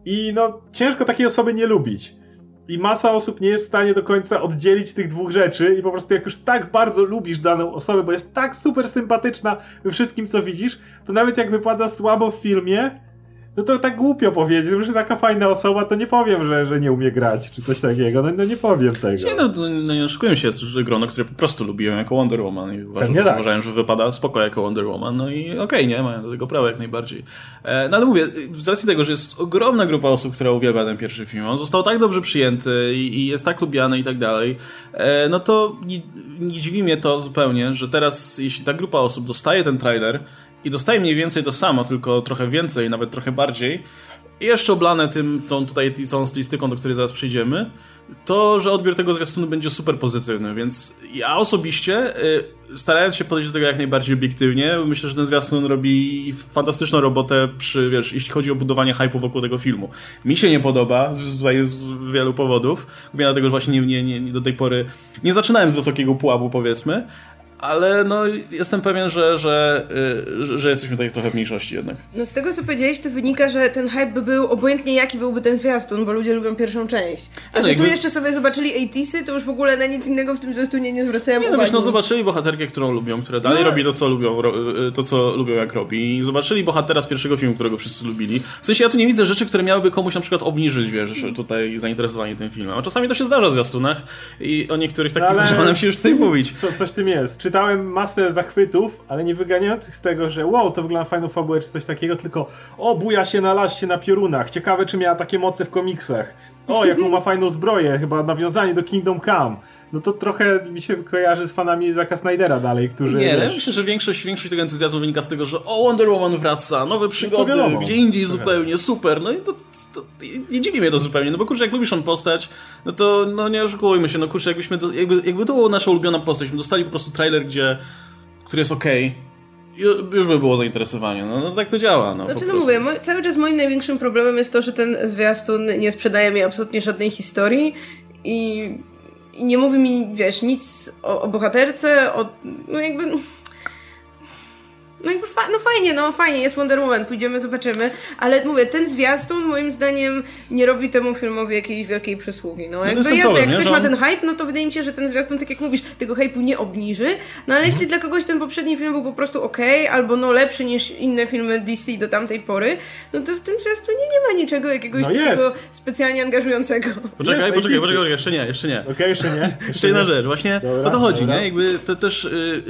I no, ciężko takiej osoby nie lubić. I masa osób nie jest w stanie do końca oddzielić tych dwóch rzeczy i po prostu jak już tak bardzo lubisz daną osobę, bo jest tak super sympatyczna we wszystkim, co widzisz, to nawet jak wypada słabo w filmie, no to tak głupio powiedzieć, że taka fajna osoba, to nie powiem, że, że nie umie grać, czy coś takiego, no, no nie powiem tego. Nie, no, no, nie oszukuję się, jest grono, które po prostu lubiłem jako Wonder Woman i uważam, tak. uważają, że wypada spoko jako Wonder Woman, no i okej, okay, nie, mają do tego prawo jak najbardziej. E, no ale mówię, z racji tego, że jest ogromna grupa osób, która uwielbia ten pierwszy film, on został tak dobrze przyjęty i, i jest tak lubiany i tak dalej, e, no to nie, nie dziwi mnie to zupełnie, że teraz, jeśli ta grupa osób dostaje ten trailer, i dostaje mniej więcej to samo, tylko trochę więcej, nawet trochę bardziej, i jeszcze oblane tym, tą tutaj tą stylistyką, do której zaraz przejdziemy, to, że odbiór tego zwiastunu będzie super pozytywny, więc ja osobiście, y, starając się podejść do tego jak najbardziej obiektywnie, myślę, że ten zwiastun robi fantastyczną robotę przy, wiesz, jeśli chodzi o budowanie hype'u wokół tego filmu. Mi się nie podoba, z, tutaj z wielu powodów, dlatego, że właśnie nie, nie, nie, do tej pory nie zaczynałem z wysokiego pułapu, powiedzmy, ale no jestem pewien, że, że, y, że jesteśmy tutaj trochę w mniejszości jednak. No z tego co powiedziałeś, to wynika, że ten hype by był obojętnie jaki byłby ten zwiastun, bo ludzie lubią pierwszą część. A no, że jakby... tu jeszcze sobie zobaczyli 80 to już w ogóle na nic innego w tym zwiastunie nie zwracają nie, no uwagi. No, zobaczyli bohaterkę, którą lubią, która dalej no. robi to co, lubią, y, to, co lubią jak robi. I zobaczyli bohatera z pierwszego filmu, którego wszyscy lubili. W sensie ja tu nie widzę rzeczy, które miałyby komuś na przykład obniżyć, wiesz, tutaj zainteresowanie tym filmem. A czasami to się zdarza w zwiastunach i o niektórych takich Ale... zdarza nam się już tutaj mówić. Co, coś tym jest. Czytałem masę zachwytów, ale nie wyganiających z tego, że wow, to wygląda fajną fabułę czy coś takiego, tylko o, buja się na lasie na piorunach. Ciekawe, czy miała takie moce w komiksach. O, jaką ma fajną zbroję, chyba nawiązanie do Kingdom Come no to trochę mi się kojarzy z fanami Zaka Snydera dalej, którzy... Nie, wiesz... myślę, że większość, większość tego entuzjazmu wynika z tego, że o, Wonder Woman wraca, nowe przygody, no gdzie indziej zupełnie, super, no i to, to, nie dziwi mnie to zupełnie, no bo kurczę, jak lubisz on postać, no to no nie oszukujmy się, no kurczę, jakbyśmy, to, jakby, jakby to była nasza ulubiona postać, my dostali po prostu trailer, gdzie, który jest okej, okay, już by było zainteresowanie. No, no, tak to działa. No, znaczy, no mówię, cały czas moim największym problemem jest to, że ten zwiastun nie sprzedaje mi absolutnie żadnej historii i i nie mówi mi, wiesz, nic o, o bohaterce, o, no jakby... no jakby fa no fajnie, no fajnie, jest Wonder Woman, pójdziemy, zobaczymy, ale mówię, ten zwiastun moim zdaniem nie robi temu filmowi jakiejś wielkiej przysługi, no jakby jasne, problem, jak ktoś ma ten hype, no to wydaje mi się, że ten zwiastun, tak jak mówisz, tego hype'u nie obniży, no ale mhm. jeśli dla kogoś ten poprzedni film był po prostu ok, albo no lepszy niż inne filmy DC do tamtej pory, no to w tym zwiastunie nie ma niczego jakiegoś no takiego specjalnie angażującego. Poczekaj, jest, poczekaj, poczekaj, jeszcze nie, jeszcze nie. Okej, okay, jeszcze nie. Jeszcze, jeszcze jedna rzecz, właśnie dobra, o to chodzi, dobra. nie? Jakby to też yy,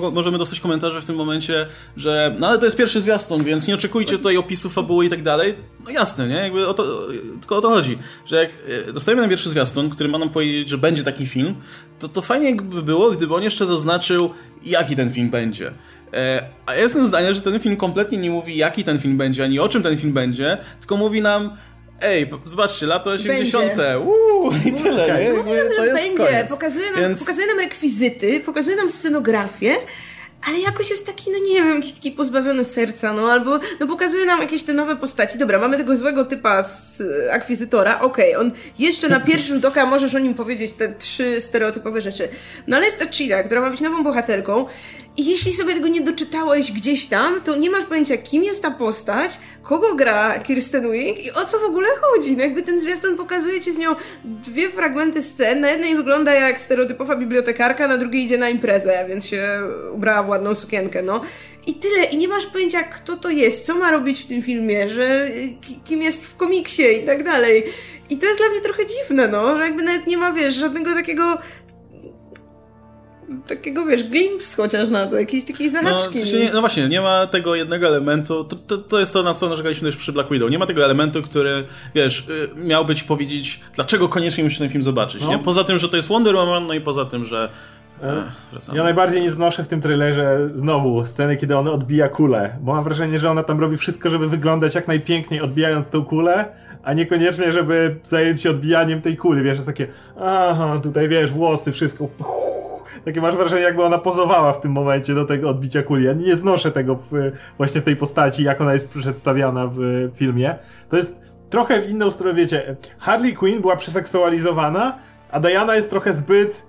yy, możemy dostać komentarze w tym momencie, że no ale to jest pierwszy zwiastun, więc nie oczekujcie tutaj opisów fabuły i tak dalej. No jasne, nie? Jakby o to, tylko o to chodzi, że jak y, dostajemy na pierwszy zwiastun, który ma nam powiedzieć, że będzie taki film, to to fajnie jakby było, gdyby on jeszcze zaznaczył, jaki ten film będzie. E, a ja jestem zdania, że ten film kompletnie nie mówi, jaki ten film będzie, ani o czym ten film będzie, tylko mówi nam, Ej, zobaczcie, lata 80. Uuu, i tyle, nie? Mówi nam, że będzie. Pokazuje nam, Więc... pokazuje nam rekwizyty, pokazuje nam scenografię, ale jakoś jest taki, no nie wiem, jakiś taki pozbawiony serca, no albo, no pokazuje nam jakieś te nowe postaci. Dobra, mamy tego złego typa z e, akwizytora, okej, okay, on jeszcze na pierwszy rzut oka możesz o nim powiedzieć te trzy stereotypowe rzeczy. No ale jest ta Cheetah, która ma być nową bohaterką jeśli sobie tego nie doczytałeś gdzieś tam, to nie masz pojęcia, kim jest ta postać, kogo gra Kirsten Wiig i o co w ogóle chodzi. No jakby ten zwiastun pokazuje ci z nią dwie fragmenty scen. Na jednej wygląda jak stereotypowa bibliotekarka, na drugiej idzie na imprezę, więc się ubrała w ładną sukienkę, no. I tyle. I nie masz pojęcia, kto to jest, co ma robić w tym filmie, że kim jest w komiksie i tak dalej. I to jest dla mnie trochę dziwne, no, że jakby nawet nie ma, wiesz, żadnego takiego takiego, wiesz, glimpse chociaż na to, jakiejś takiej zahaczki. No, w sensie nie, no właśnie, nie ma tego jednego elementu, to, to, to, jest to, na co narzekaliśmy też przy Black Widow, nie ma tego elementu, który, wiesz, y, miał być powiedzieć, dlaczego koniecznie musisz ten film zobaczyć, no. nie? Poza tym, że to jest Wonder Woman, no i poza tym, że e, ja najbardziej nie znoszę w tym trailerze znowu sceny, kiedy on odbija kulę, bo mam wrażenie, że ona tam robi wszystko, żeby wyglądać jak najpiękniej odbijając tą kulę, a niekoniecznie, żeby zająć się odbijaniem tej kuli, wiesz, jest takie aha, tutaj wiesz, włosy, wszystko takie masz wrażenie, jakby ona pozowała w tym momencie do tego odbicia kuli. Ja nie znoszę tego w, właśnie w tej postaci, jak ona jest przedstawiana w filmie. To jest trochę w inną stronę, wiecie, Harley Quinn była przeseksualizowana, a Diana jest trochę zbyt,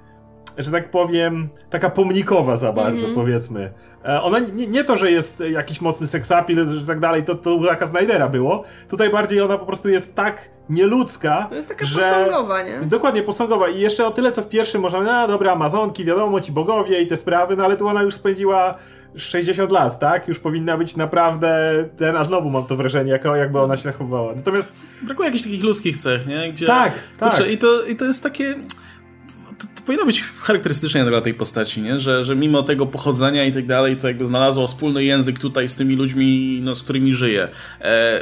że tak powiem, taka pomnikowa za bardzo, mm -hmm. powiedzmy. E, ona nie, nie, to, że jest jakiś mocny seksapil, że tak dalej, to, to u Zaka Snydera było. Tutaj bardziej ona po prostu jest tak nieludzka. To jest taka że... posągowa, nie? Dokładnie, posągowa. I jeszcze o tyle, co w pierwszym można, no dobra, Amazonki, wiadomo, ci bogowie i te sprawy, no ale tu ona już spędziła 60 lat, tak? Już powinna być naprawdę ten, a znowu mam to wrażenie, jako, jakby ona się zachowywała. Natomiast... Brakuje jakichś takich ludzkich cech, nie? Gdzie, tak, kurczę, tak. I to, I to jest takie to, to, powinno być charakterystyczne dla tej postaci, nie? Że, że mimo tego pochodzenia i tak dalej, to jakby znalazło wspólny język tutaj z tymi ludźmi, no, z którymi żyje. E,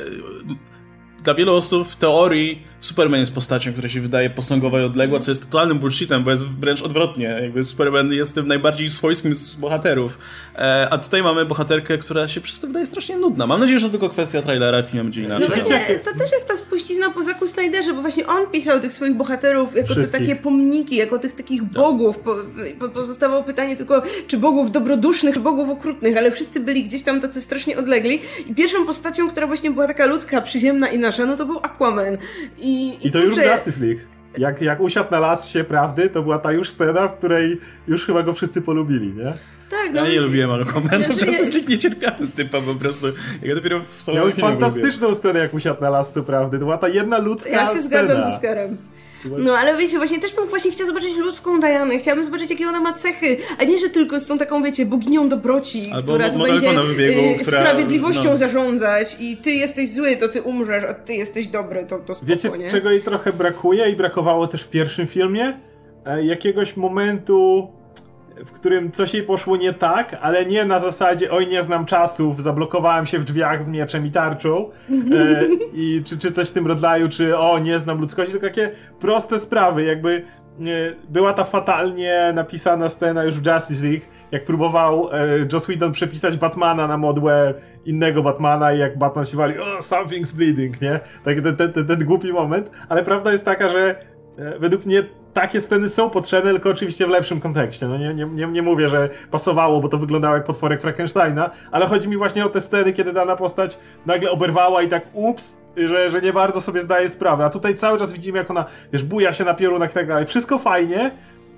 dla wielu osób w teorii Superman jest postacią, która się wydaje posągowa i odległa, co jest totalnym bullshitem, bo jest wręcz odwrotnie. Jakby Superman jest tym najbardziej swojskim z bohaterów. E, a tutaj mamy bohaterkę, która się przez to wydaje strasznie nudna. Mam nadzieję, że to tylko kwestia trailera, film będzie inaczej. No właśnie, to też jest ta spuścizna po Zaku Snyderze, bo właśnie on pisał tych swoich bohaterów jako te takie pomniki, jako tych takich tak. bogów. Po, po, pozostawało pytanie tylko, czy bogów dobrodusznych, czy bogów okrutnych, ale wszyscy byli gdzieś tam tacy strasznie odlegli. I pierwszą postacią, która właśnie była taka ludzka, przyziemna i nasza, no to był Aquaman. I i, to już w Justice League. Jak, jak usiadł na las się prawdy, to była ta już scena, w której już chyba go wszyscy polubili, nie? Tak, no ja nie lubiłem Aquamana, ja, Justice League nie cierpiałem typa po prostu. Ja dopiero w Miał fantastyczną scenę, jak usiadł na las, co prawdy. To była ta jedna ludzka Ja się scena. zgadzam z Oscarem. No ale wiecie, właśnie też bym właśnie chciała zobaczyć ludzką Dianę, chciałabym zobaczyć jakie ona ma cechy, a nie, że tylko z tą taką, wiecie, boginią dobroci, Albo która tu będzie wybiegu, y, która, sprawiedliwością no. zarządzać i ty jesteś zły, to ty umrzesz, a ty jesteś dobry, to, to spoko, Wiecie, nie? czego jej trochę brakuje i brakowało też w pierwszym filmie? E, jakiegoś momentu w którym coś jej poszło nie tak, ale nie na zasadzie oj nie znam czasów, zablokowałem się w drzwiach z mieczem i tarczą e, i czy, czy coś w tym rodzaju, czy o nie znam ludzkości, to takie proste sprawy, jakby nie, była ta fatalnie napisana scena już w Justice League, jak próbował e, Joss Whedon przepisać Batmana na modłę innego Batmana i jak Batman się wali, o, something's bleeding, nie? Tak, ten, ten, ten, ten głupi moment, ale prawda jest taka, że e, według mnie takie sceny są potrzebne, tylko oczywiście w lepszym kontekście. No nie, nie, nie, mówię, że pasowało, bo to wyglądało jak potworek Frankensteina, ale chodzi mi właśnie o te sceny, kiedy dana postać nagle oberwała i tak ups, że, że nie bardzo sobie zdaje sprawę. A tutaj cały czas widzimy, jak ona, wiesz, buja się na piorunach i tak dalej. Wszystko fajnie,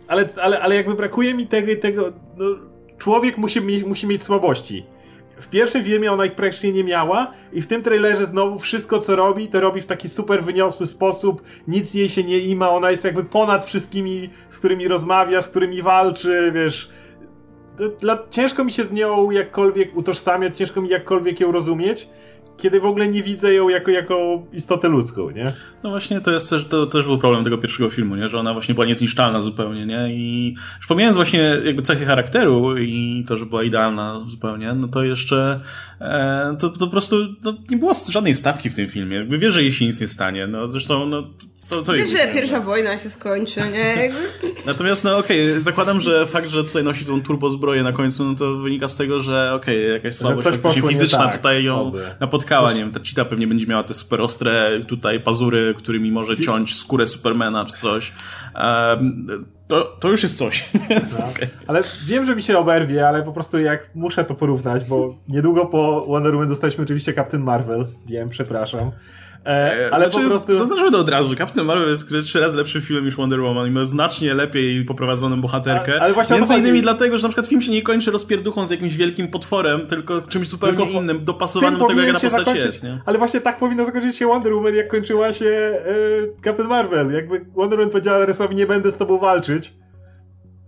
ale, ale, ale jakby brakuje mi tego tego, no, człowiek musi mieć, musi mieć słabości. W pierwszym filmie ona ich praktycznie nie miała i w tym trailerze znowu wszystko co robi, to robi w taki super wyniosły sposób, nic jej się nie ima, ona jest jakby ponad wszystkimi, z którymi rozmawia, z którymi walczy, wiesz... Dla, ciężko mi się z nią jakkolwiek utożsamiać, ciężko mi jakkolwiek ją rozumieć, kiedy w ogóle nie widzę ją jako, jako istotę ludzką, nie? No właśnie to jest też, to też był problem tego pierwszego filmu, nie? Że ona właśnie była niezniszczalna zupełnie, nie? I już pomijając właśnie jakby cechy charakteru i to, że była idealna zupełnie, no to jeszcze e, to, to po prostu no, nie było żadnej stawki w tym filmie. Jakby wiesz, że jej się nic nie stanie. No zresztą no, co, co Wiesz, że pierwsza wojna się skończy, nie? Natomiast, no okej, okay, zakładam, że fakt, że tutaj nosi tą turbo zbroję na końcu, no to wynika z tego, że okej, okay, jakaś słabość fizyczna tak, tutaj ją oby. napotkała, nie wiem, ta cheetah pewnie będzie miała te super ostre tutaj pazury, którymi może ciąć skórę Supermana czy coś. Um, to, to już jest coś. Tak. Okay. Ale wiem, że mi się oberwie, ale po prostu jak muszę to porównać, bo niedługo po Wonder Woman dostaliśmy oczywiście Captain Marvel. Wiem, przepraszam. E, ale znaczy, po prostu... Zaznaczmy to od razu. Captain Marvel jest trzy razy lepszy film niż Wonder Woman i ma znacznie lepiej poprowadzoną bohaterkę. A, ale właśnie Między innymi dlatego, że na przykład film się nie kończy rozpierduchą z jakimś wielkim potworem, tylko czymś zupełnie tylko innym, dopasowanym do tego, jak na postać zakończyć. jest. Nie? Ale właśnie tak powinno zakończyć się Wonder Woman, jak kończyła się e, Captain Marvel. Jakby Wonder Woman powiedziała Resowi, nie będę z tobą walczyć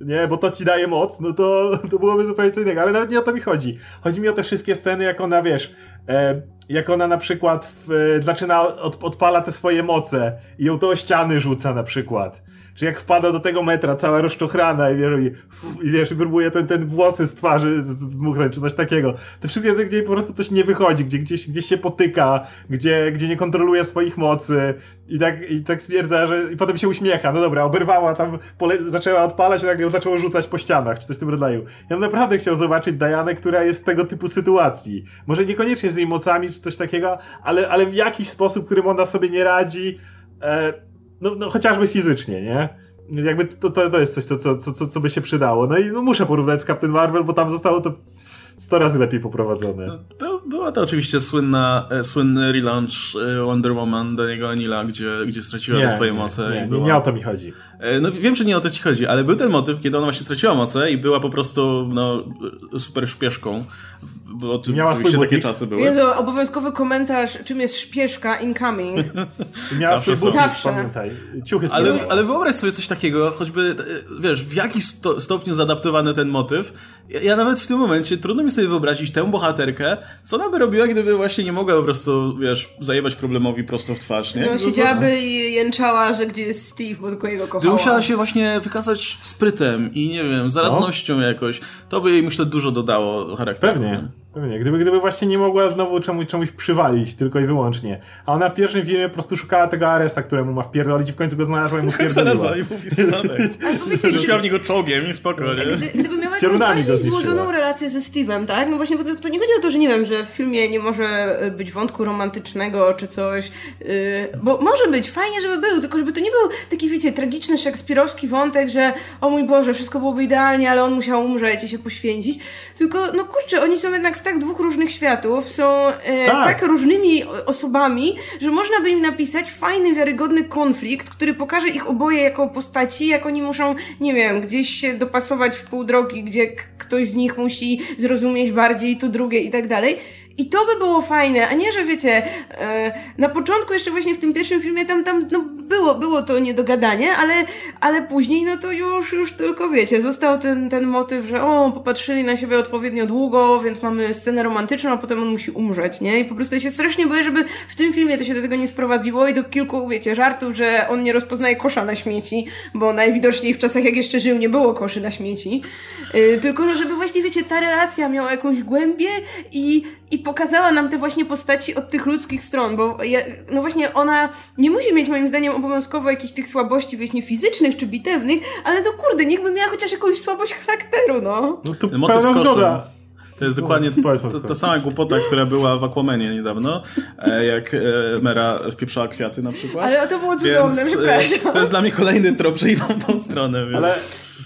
nie, bo to ci daje moc, no to, to byłoby zupełnie co innego, ale nawet nie o to mi chodzi. Chodzi mi o te wszystkie sceny, jak ona, wiesz, e, jak ona na przykład w, e, zaczyna, od, odpala te swoje moce i ją to o ściany rzuca na przykład że jak wpada do tego metra, cała rozczochrana i wiesz, i, i, wiesz, i próbuje ten, ten włosy z twarzy zmuchnąć, czy coś takiego. Te wszystkie gdzie po prostu coś nie wychodzi, gdzie gdzieś, gdzieś się potyka, gdzie, gdzie nie kontroluje swoich mocy i tak, i tak stwierdza, że i potem się uśmiecha. No dobra, oberwała tam, pole, zaczęła odpalać, nagle ją zaczęło rzucać po ścianach, czy coś w tym rodzaju. Ja bym naprawdę chciał zobaczyć Dianę, która jest w tego typu sytuacji. Może niekoniecznie z jej mocami, czy coś takiego, ale, ale w jakiś sposób, którym ona sobie nie radzi, e, no, no chociażby fizycznie, nie? Jakby to, to, to jest coś, co, co, co, co by się przydało. No i no, muszę porównać z Captain Marvel, bo tam zostało to 100 razy lepiej poprowadzone. No, była to oczywiście słynna, e, słynny relaunch e, Wonder Woman do niego Anila, gdzie, gdzie straciła nie, swoje moce. Nie, nie, była... nie o to mi chodzi. E, no wiem, że nie o to ci chodzi, ale był ten motyw, kiedy ona właśnie straciła moce i była po prostu no, super szpieszką. Bo to Miała swój takie czasy były. Jezu, obowiązkowy komentarz, czym jest szpieszka incoming. Miała swój Zawsze. pamiętaj. Ciuchy ale, ale wyobraź sobie coś takiego, choćby, wiesz, w jaki stopniu zaadaptowany ten motyw. Ja, ja nawet w tym momencie trudno mi sobie wyobrazić tę bohaterkę, co ona by robiła, gdyby właśnie nie mogła po prostu, wiesz, zajebać problemowi prosto w twarz, nie? No, siedziałaby i jęczała, że gdzie jest Steve, bo tylko jego kochała. Gdyby musiała się właśnie wykazać sprytem i, nie wiem, zaradnością no. jakoś, to by jej, myślę, dużo dodało charakteru. Pewnie. Pewnie. Gdyby, gdyby właśnie nie mogła znowu czemuś, czemuś przywalić, tylko i wyłącznie. A ona w pierwszym filmie po prostu szukała tego Aresa, któremu ma wpierdolić i w końcu go znalazła i mu wpierdoliła. Znalazła i mówi, Rzuciła w niego czołgiem i spoko, nie? Gdy, gdyby miała jakąś bardziej złożoną relację ze Steve'em, tak? No właśnie, bo to, to, nie chodzi o to, że nie wiem, że w filmie nie może być wątku romantycznego czy coś, yy, bo może być, fajnie, żeby był, tylko żeby to nie był taki, wiecie, tragiczny, szekspirowski wątek, że o mój Boże, wszystko byłoby idealnie, ale on musiał umrzeć i się poświęcić, tylko, no kurczę, oni są jednak tak dwóch różnych światów, są e, tak. tak. różnymi osobami, że można by im napisać fajny, wiarygodny konflikt, który pokaże ich oboje jako postaci, jak oni muszą, nie wiem, gdzieś się dopasować w pół drogi, gdzie ktoś z nich musi zrozumieć bardziej to drugie i tak dalej. I to by było fajne, a nie, że wiecie, e, na początku jeszcze właśnie w tym pierwszym filmie tam, tam no było, było to niedogadanie, ale, ale później no to już, już tylko wiecie, został ten, ten motyw, że o, popatrzyli na siebie odpowiednio długo, więc mamy scenę romantyczną, a potem on musi umrzeć, nie? I po prostu ja się strasznie boję, żeby w tym filmie to się do tego nie sprowadziło i do kilku, wiecie, żartów, że on nie rozpoznaje kosza na śmieci, bo najwidoczniej w czasach jak jeszcze żył nie było koszy na śmieci, yy, tylko żeby właśnie, wiecie, ta relacja miała jakąś głębię i, i pokazała nam te właśnie postaci od tych ludzkich stron, bo ja, no właśnie ona nie musi mieć moim zdaniem obowiązkowo jakichś tych słabości właśnie fizycznych czy bitewnych, ale to kurde, niech by miała chociaż jakąś słabość charakteru, no. No to Motyw. To jest dokładnie ta sama głupota, która była w Aquamanie niedawno, e, jak e, Mera wpieprzała kwiaty na przykład. Ale to było cudowne, Więc, przepraszam. To jest dla mnie kolejny trop, że idą tą stronę. Więc... Ale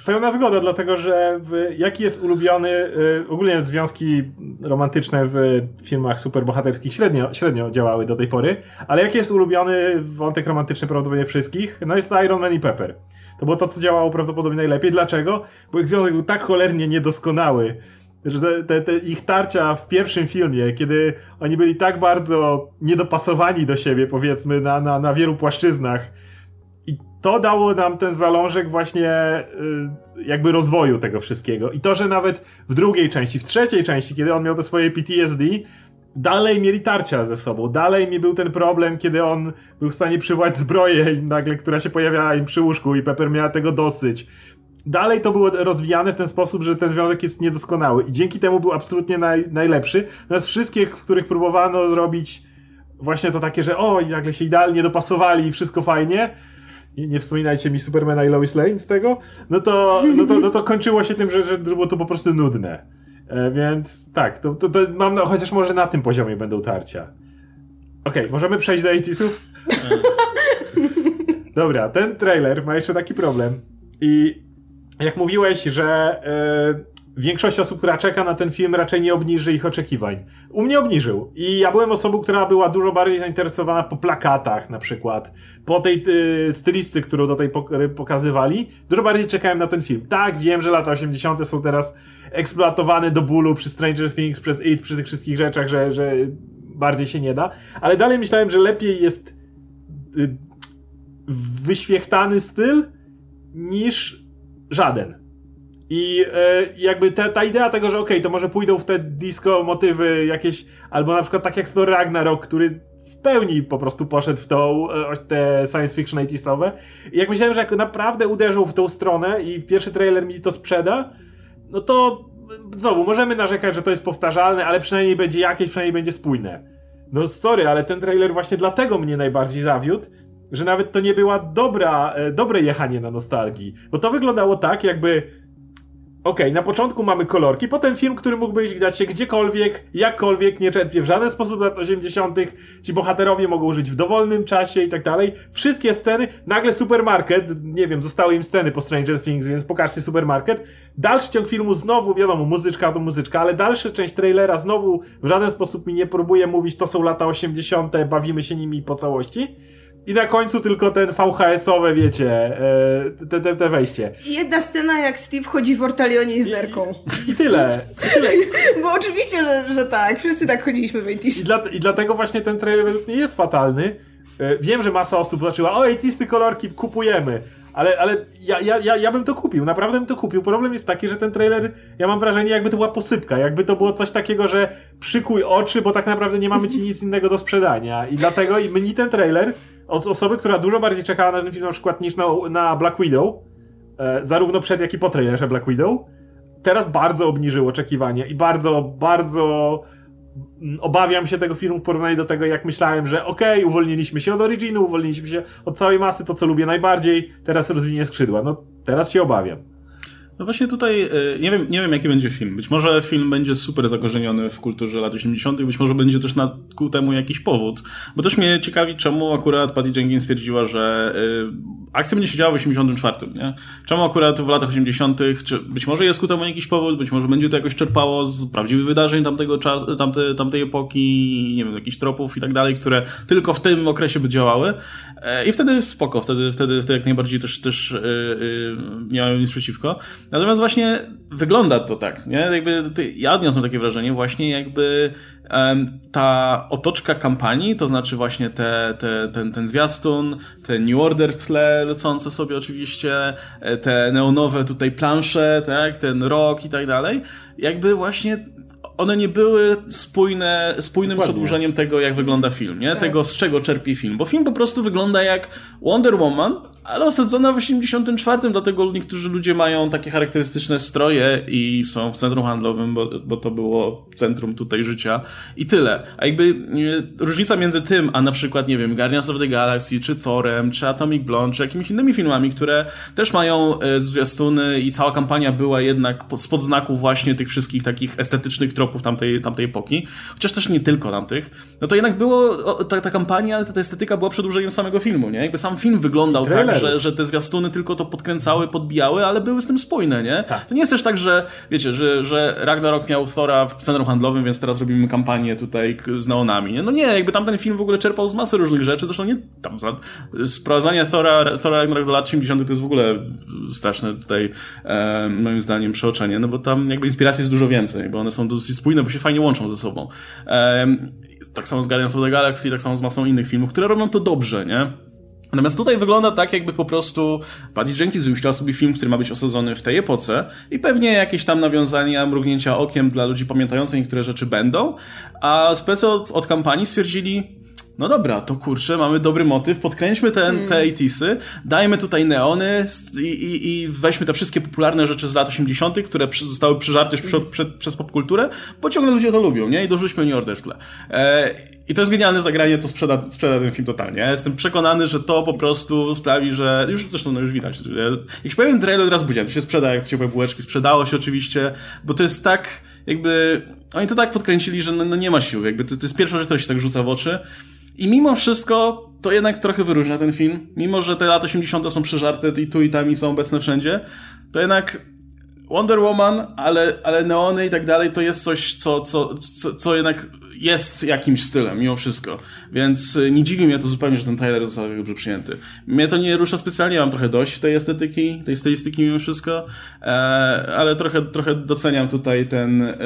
pełna zgoda, dlatego że w, jaki jest ulubiony, y, ogólnie związki romantyczne w filmach superbohaterskich średnio, średnio działały do tej pory, ale jaki jest ulubiony wątek romantyczny prawdopodobnie wszystkich? No jest to Iron Man i Pepper. To było to, co działało prawdopodobnie najlepiej. Dlaczego? Bo ich związek był tak cholernie niedoskonały, że te, te, ich tarcia w pierwszym filmie, kiedy oni byli tak bardzo niedopasowani do siebie, powiedzmy, na, na, na wielu płaszczyznach. To dało nam ten zalążek właśnie y, jakby rozwoju tego wszystkiego. I to, że nawet w drugiej części, w trzeciej części, kiedy on miał to swoje PTSD, dalej mieli tarcia ze sobą. Dalej mi był ten problem, kiedy on był w stanie przywołać zbroję nagle, która się pojawiała im przy łóżku i Pepper miała tego dosyć dalej to było rozwijane w ten sposób, że ten związek jest niedoskonały i dzięki temu był absolutnie naj, najlepszy. Natomiast wszystkich, w których próbowano zrobić właśnie to takie, że o, i nagle się idealnie dopasowali i wszystko fajnie, i nie wspominajcie mi Supermana i Lois Lane z tego, no to, no to, no to kończyło się tym, że, że było to po prostu nudne. E, więc tak, to, to, to mam, no, chociaż może na tym poziomie będą tarcia. Okej, okay, możemy przejść do 80 Dobra, ten trailer ma jeszcze taki problem. I jak mówiłeś, że yy, większość osób, która czeka na ten film, raczej nie obniży ich oczekiwań. U mnie obniżył. I ja byłem osobą, która była dużo bardziej zainteresowana po plakatach, na przykład, po tej yy, stylisty, którą do tej pokazywali. Dużo bardziej czekałem na ten film. Tak, wiem, że lata 80. są teraz eksploatowane do bólu przy Stranger Things, przez It, przy tych wszystkich rzeczach, że, że bardziej się nie da. Ale dalej myślałem, że lepiej jest yy, wyświechtany styl niż żaden. I e, jakby te, ta idea tego, że okej, okay, to może pójdą w te disco motywy jakieś, albo na przykład tak jak Thor Ragnarok, który w pełni po prostu poszedł w tą, e, te science fiction 80 I jak myślałem, że jak naprawdę uderzą w tą stronę i pierwszy trailer mi to sprzeda, no to znowu, możemy narzekać, że to jest powtarzalne, ale przynajmniej będzie jakieś, przynajmniej będzie spójne. No sorry, ale ten trailer właśnie dlatego mnie najbardziej zawiódł, że nawet to nie była dobra, e, dobre jechanie na nostalgii. Bo to wyglądało tak, jakby Okej, okay, na początku mamy kolorki, potem film, który mógłby widać się gdziekolwiek, jakkolwiek, nie czerpie w żaden sposób lat 80. Ci bohaterowie mogą żyć w dowolnym czasie i tak dalej. Wszystkie sceny, nagle supermarket, nie wiem, zostały im sceny po Stranger Things, więc pokażcie supermarket. Dalszy ciąg filmu znowu, wiadomo, muzyczka to muzyczka, ale dalsza część trailera znowu w żaden sposób mi nie próbuje mówić, to są lata 80., bawimy się nimi po całości. I na końcu tylko ten VHS-owe, wiecie, e, te, te, te wejście. Jedna scena, jak Steve chodzi w Ortalionie z nerką. I, i tyle. I tyle. Bo oczywiście, że, że tak. Wszyscy tak chodziliśmy w 80 I, dla, I dlatego właśnie ten trailer według mnie jest fatalny. E, wiem, że masa osób zaczęła, o 80 kolorki, kupujemy. Ale, ale ja, ja, ja, ja bym to kupił, naprawdę bym to kupił. Problem jest taki, że ten trailer, ja mam wrażenie, jakby to była posypka, jakby to było coś takiego, że przykuj oczy, bo tak naprawdę nie mamy ci nic innego do sprzedania. I dlatego i mnie ten trailer, od osoby, która dużo bardziej czekała na ten film na przykład niż na, na Black Widow, e, zarówno przed, jak i po trailerze Black Widow, teraz bardzo obniżył oczekiwania i bardzo, bardzo obawiam się tego filmu w porównaniu do tego, jak myślałem, że okej, okay, uwolniliśmy się od Originu, uwolniliśmy się od całej masy, to co lubię najbardziej, teraz rozwinie skrzydła. No, teraz się obawiam. No właśnie tutaj, e, nie wiem, nie wiem jaki będzie film. Być może film będzie super zakorzeniony w kulturze lat 80., być może będzie też na, ku temu jakiś powód. Bo też mnie ciekawi, czemu akurat Patty Jenkins stwierdziła, że y, akcja będzie się działa w 84, nie? Czemu akurat w latach 80., czy być może jest ku temu jakiś powód, być może będzie to jakoś czerpało z prawdziwych wydarzeń tamtego czasu, tamte, tamtej epoki, nie wiem, jakichś tropów i tak dalej, które tylko w tym okresie by działały. E, I wtedy spoko, wtedy, wtedy, wtedy jak najbardziej też, też yy, nie mają nic przeciwko. Natomiast właśnie wygląda to tak, nie? Jakby ja odniosłem takie wrażenie właśnie jakby ta otoczka kampanii, to znaczy właśnie te, te, ten, ten zwiastun, te New Order w tle lecące sobie oczywiście, e, te neonowe tutaj plansze, tak, ten rock i tak dalej, jakby właśnie one nie były spójne, spójnym Dokładnie. przedłużeniem tego, jak wygląda film, nie? Tak. Tego, z czego czerpie film. Bo film po prostu wygląda jak Wonder Woman, ale osadzona w 84, dlatego niektórzy ludzie mają takie charakterystyczne stroje i są w centrum handlowym, bo, bo to było centrum tutaj życia i tyle. A jakby różnica między tym, a na przykład, nie wiem, Guardians of the Galaxy, czy Thorem, czy Atomic Blonde, czy jakimiś innymi filmami, które też mają e, zwiastuny i cała kampania była jednak spod znaku właśnie tych wszystkich takich estetycznych tropów tamtej, tamtej epoki, chociaż też nie tylko tamtych, no to jednak było, ta, ta kampania, ta estetyka była przedłużeniem samego filmu, nie? Jakby sam film wyglądał tak, tak, że, że te zwiastuny tylko to podkręcały, podbijały, ale były z tym spójne, nie? Tak. To nie jest też tak, że wiecie, że, że Ragnarok miał Thora w centrum handlowym, więc teraz robimy kampanię tutaj z neonami, nie? No nie, jakby tamten film w ogóle czerpał z masy różnych rzeczy, zresztą nie tam za, sprowadzanie Thora, Thora Ragnarok do lat 80 to jest w ogóle straszne tutaj e, moim zdaniem przeoczenie, no bo tam jakby inspiracji jest dużo więcej, bo one są dosyć spójne, bo się fajnie łączą ze sobą. E, tak samo z Guardians of the Galaxy, tak samo z masą innych filmów, które robią to dobrze, nie? Natomiast tutaj wygląda tak, jakby po prostu Patty Jenkins wymyśliła sobie film, który ma być osadzony w tej epoce i pewnie jakieś tam nawiązania, mrugnięcia okiem dla ludzi pamiętających niektóre rzeczy będą, a specy od, od kampanii stwierdzili, no dobra, to kurczę, mamy dobry motyw, podkręćmy ten, mm. te 80 dajmy tutaj neony i, i, i, weźmy te wszystkie popularne rzeczy z lat 80., które przy, zostały przyżarte już przed, przez popkulturę, bo ciągle ludzie to lubią, nie? I dorzućmy New Order w tle. E, I to jest genialne zagranie, to sprzeda, sprzeda ten film totalnie. Ja jestem przekonany, że to po prostu sprawi, że już zresztą no już widać. Jak się pojawi ten trailer, teraz budziłem, to się sprzeda jak ciepłe bułeczki, sprzedało się oczywiście, bo to jest tak jakby, oni to tak podkręcili, że no, no nie ma sił, jakby to, to jest pierwsza rzecz, która się tak rzuca w oczy. I mimo wszystko to jednak trochę wyróżnia ten film. Mimo, że te lata 80. są przeżarte i tu i tam i są obecne wszędzie, to jednak Wonder Woman, ale, ale neony i tak dalej, to jest coś, co, co, co, co jednak jest jakimś stylem, mimo wszystko. Więc y, nie dziwi mnie to zupełnie, że ten trailer został tak dobrze przyjęty. Mnie to nie rusza specjalnie, mam trochę dość tej estetyki, tej stylistyki mimo wszystko, e, ale trochę, trochę doceniam tutaj ten e,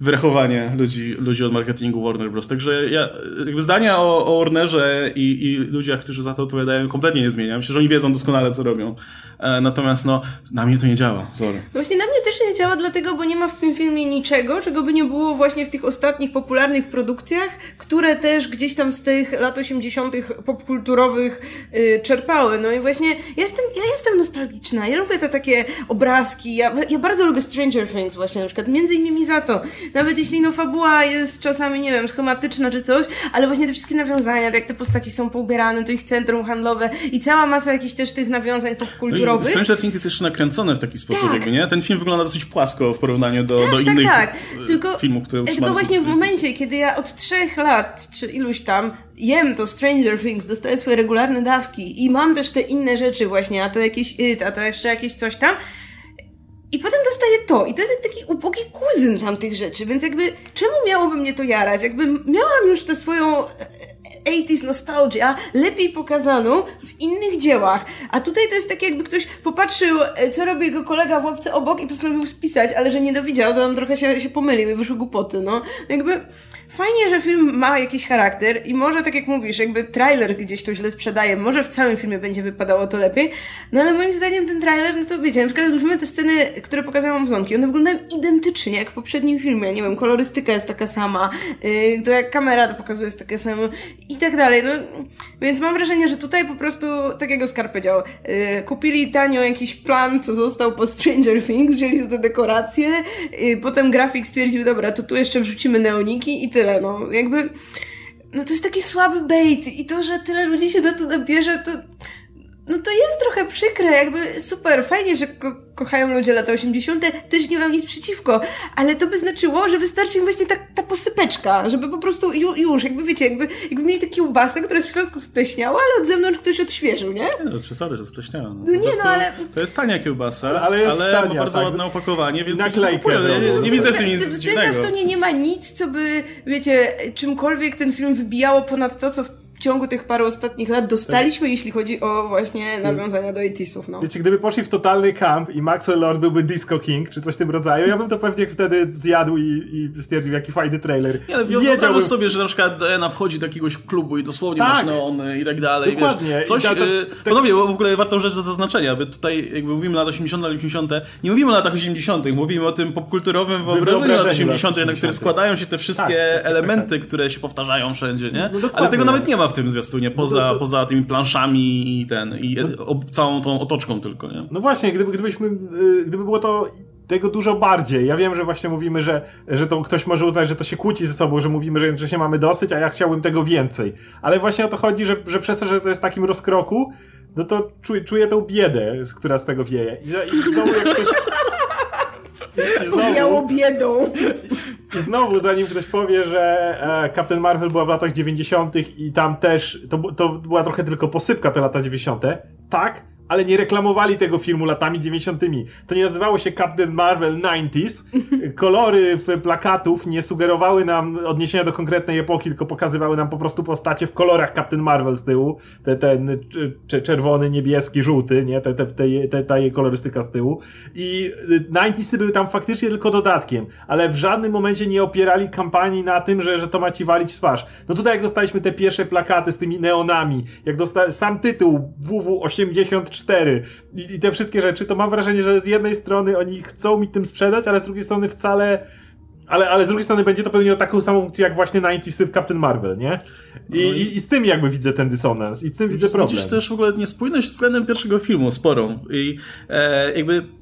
wyrachowanie ludzi, ludzi od marketingu Warner Bros. Także ja, jakby zdania o, o Warnerze i, i ludziach, którzy za to odpowiadają, kompletnie nie zmieniam. Myślę, że oni wiedzą doskonale, co robią. E, natomiast no, na mnie to nie działa, sorry. Właśnie na mnie też nie działa, dlatego, bo nie ma w tym filmie niczego, czego by nie było właśnie w tych ostatnich popularnych produkcjach, które też gdzieś tam z tych lat 80. popkulturowych yy, czerpały. No i właśnie ja jestem, ja jestem nostalgiczna. Ja lubię te takie obrazki. Ja, ja bardzo lubię Stranger Things właśnie na przykład. Między innymi za to. Nawet jeśli no fabuła jest czasami, nie wiem, schematyczna czy coś, ale właśnie te wszystkie nawiązania, jak te postaci są poubierane, to ich centrum handlowe i cała masa jakichś też tych nawiązań popkulturowych. No Stranger Things jest jeszcze nakręcone w taki sposób, tak. jakby, nie? Ten film wygląda dosyć płasko w porównaniu do, tak, do tak, innych tak. Tylko, filmów, które Tylko właśnie w momencie, kiedy ja od trzech lat, czy iluś tam, jem to Stranger Things, dostaję swoje regularne dawki i mam też te inne rzeczy właśnie, a to jakieś it, a to jeszcze jakieś coś tam, i potem dostaję to. I to jest taki ubogi kuzyn tamtych rzeczy, więc jakby czemu miałoby mnie to jarać? Jakby miałam już tę swoją 80s nostalgia lepiej pokazaną w innych dziełach. A tutaj to jest tak, jakby ktoś popatrzył, e, co robi jego kolega w łapce obok i postanowił spisać, ale że nie dowiedział, to on trochę się, się pomylił i wyszły głupoty, no. Jakby fajnie, że film ma jakiś charakter i może, tak jak mówisz, jakby trailer gdzieś to źle sprzedaje, może w całym filmie będzie wypadało to lepiej, no ale moim zdaniem ten trailer, no to wiecie, na przykład jak mamy te sceny, które pokazują Amazonki, one wyglądają identycznie jak w poprzednim filmie, nie wiem, kolorystyka jest taka sama, yy, to jak kamera to pokazuje jest takie samo i tak dalej, no więc mam wrażenie, że tutaj po prostu, tak jak Oskar powiedział, yy, kupili tanio jakiś plan, co został po Stranger Things, wzięli za te dekoracje, yy, potem grafik stwierdził, dobra, to tu jeszcze wrzucimy neoniki i tyle, no. Jakby, no to jest taki słaby bait i to, że tyle ludzi się na to nabierze, to no to jest trochę przykre, jakby super, fajnie, że ko kochają ludzie lata 80., też nie mam nic przeciwko, ale to by znaczyło, że wystarczy im właśnie ta, ta posypeczka, żeby po prostu ju, już, jakby wiecie, jakby, jakby mieli taki kiełbasę, która jest w środku spleśniała, ale od zewnątrz ktoś odświeżył, nie? Nie, no jest przesady, że spleśniała. No, no nie, no ale... To jest tania kiełbasa, ale, jest ale tania, ma bardzo tak. ładne opakowanie, więc naklejkę. Nie, nie, nie widzę w tym nic dziwnego. W nie, nie ma nic, co by, wiecie, czymkolwiek ten film wybijało ponad to, co w w ciągu tych paru ostatnich lat dostaliśmy, tak. jeśli chodzi o właśnie nawiązania do 80 no. Wiecie, gdyby poszli w totalny camp i Maxwell Lord byłby Disco King, czy coś w tym rodzaju, ja bym to pewnie wtedy zjadł i, i stwierdził, jaki fajny trailer. Nie, ale wyobrażasz sobie, że na przykład Diana wchodzi do jakiegoś klubu i dosłownie tak. masz neony i tak dalej. Dokładnie. Wiesz, coś, I ta, ta, y, ta, Panowie, w ogóle warto rzecz do zaznaczenia, by tutaj jakby mówimy lat 80 lat 80 nie mówimy o latach 80 mówimy o tym popkulturowym wyobrażeniu lat 80 na które składają się te wszystkie tak, elementy, tak. które się powtarzają wszędzie, nie? No, ale tego nawet nie ma w tym zwiastunie, po poza, to... poza tymi planszami i ten, i no. całą tą otoczką tylko, nie? No właśnie, gdyby, gdybyśmy, y, gdyby było to tego dużo bardziej. Ja wiem, że właśnie mówimy, że, że to ktoś może uznać, że to się kłóci ze sobą, że mówimy, że, że się mamy dosyć, a ja chciałbym tego więcej. Ale właśnie o to chodzi, że, że przez to, że to jest takim rozkroku, no to czuję, czuję tą biedę, która z tego wieje. I, i znowu jak ktoś... Znowu, biedą. I znowu, zanim ktoś powie, że e, Captain Marvel była w latach 90. i tam też to, to była trochę tylko posypka te lata 90. Tak, ale nie reklamowali tego filmu latami 90. To nie nazywało się Captain Marvel 90s. Kolory plakatów nie sugerowały nam odniesienia do konkretnej epoki, tylko pokazywały nam po prostu postacie w kolorach Captain Marvel z tyłu. Te, ten czerwony, niebieski, żółty, nie? Te, te, te, te, ta jej kolorystyka z tyłu. I 90s były tam faktycznie tylko dodatkiem, ale w żadnym momencie nie opierali kampanii na tym, że, że to ma ci walić twarz. No tutaj jak dostaliśmy te pierwsze plakaty z tymi neonami, jak dostałem sam tytuł WW83 4 I, i te wszystkie rzeczy, to mam wrażenie, że z jednej strony oni chcą mi tym sprzedać, ale z drugiej strony wcale ale, ale z drugiej strony będzie to pełniło taką samą funkcję jak właśnie 90 w Captain Marvel, nie? I, no i... i, i z tym jakby widzę ten dysonans i z tym widzę problem. Widzisz też w ogóle niespójność względem pierwszego filmu, sporą. I e, jakby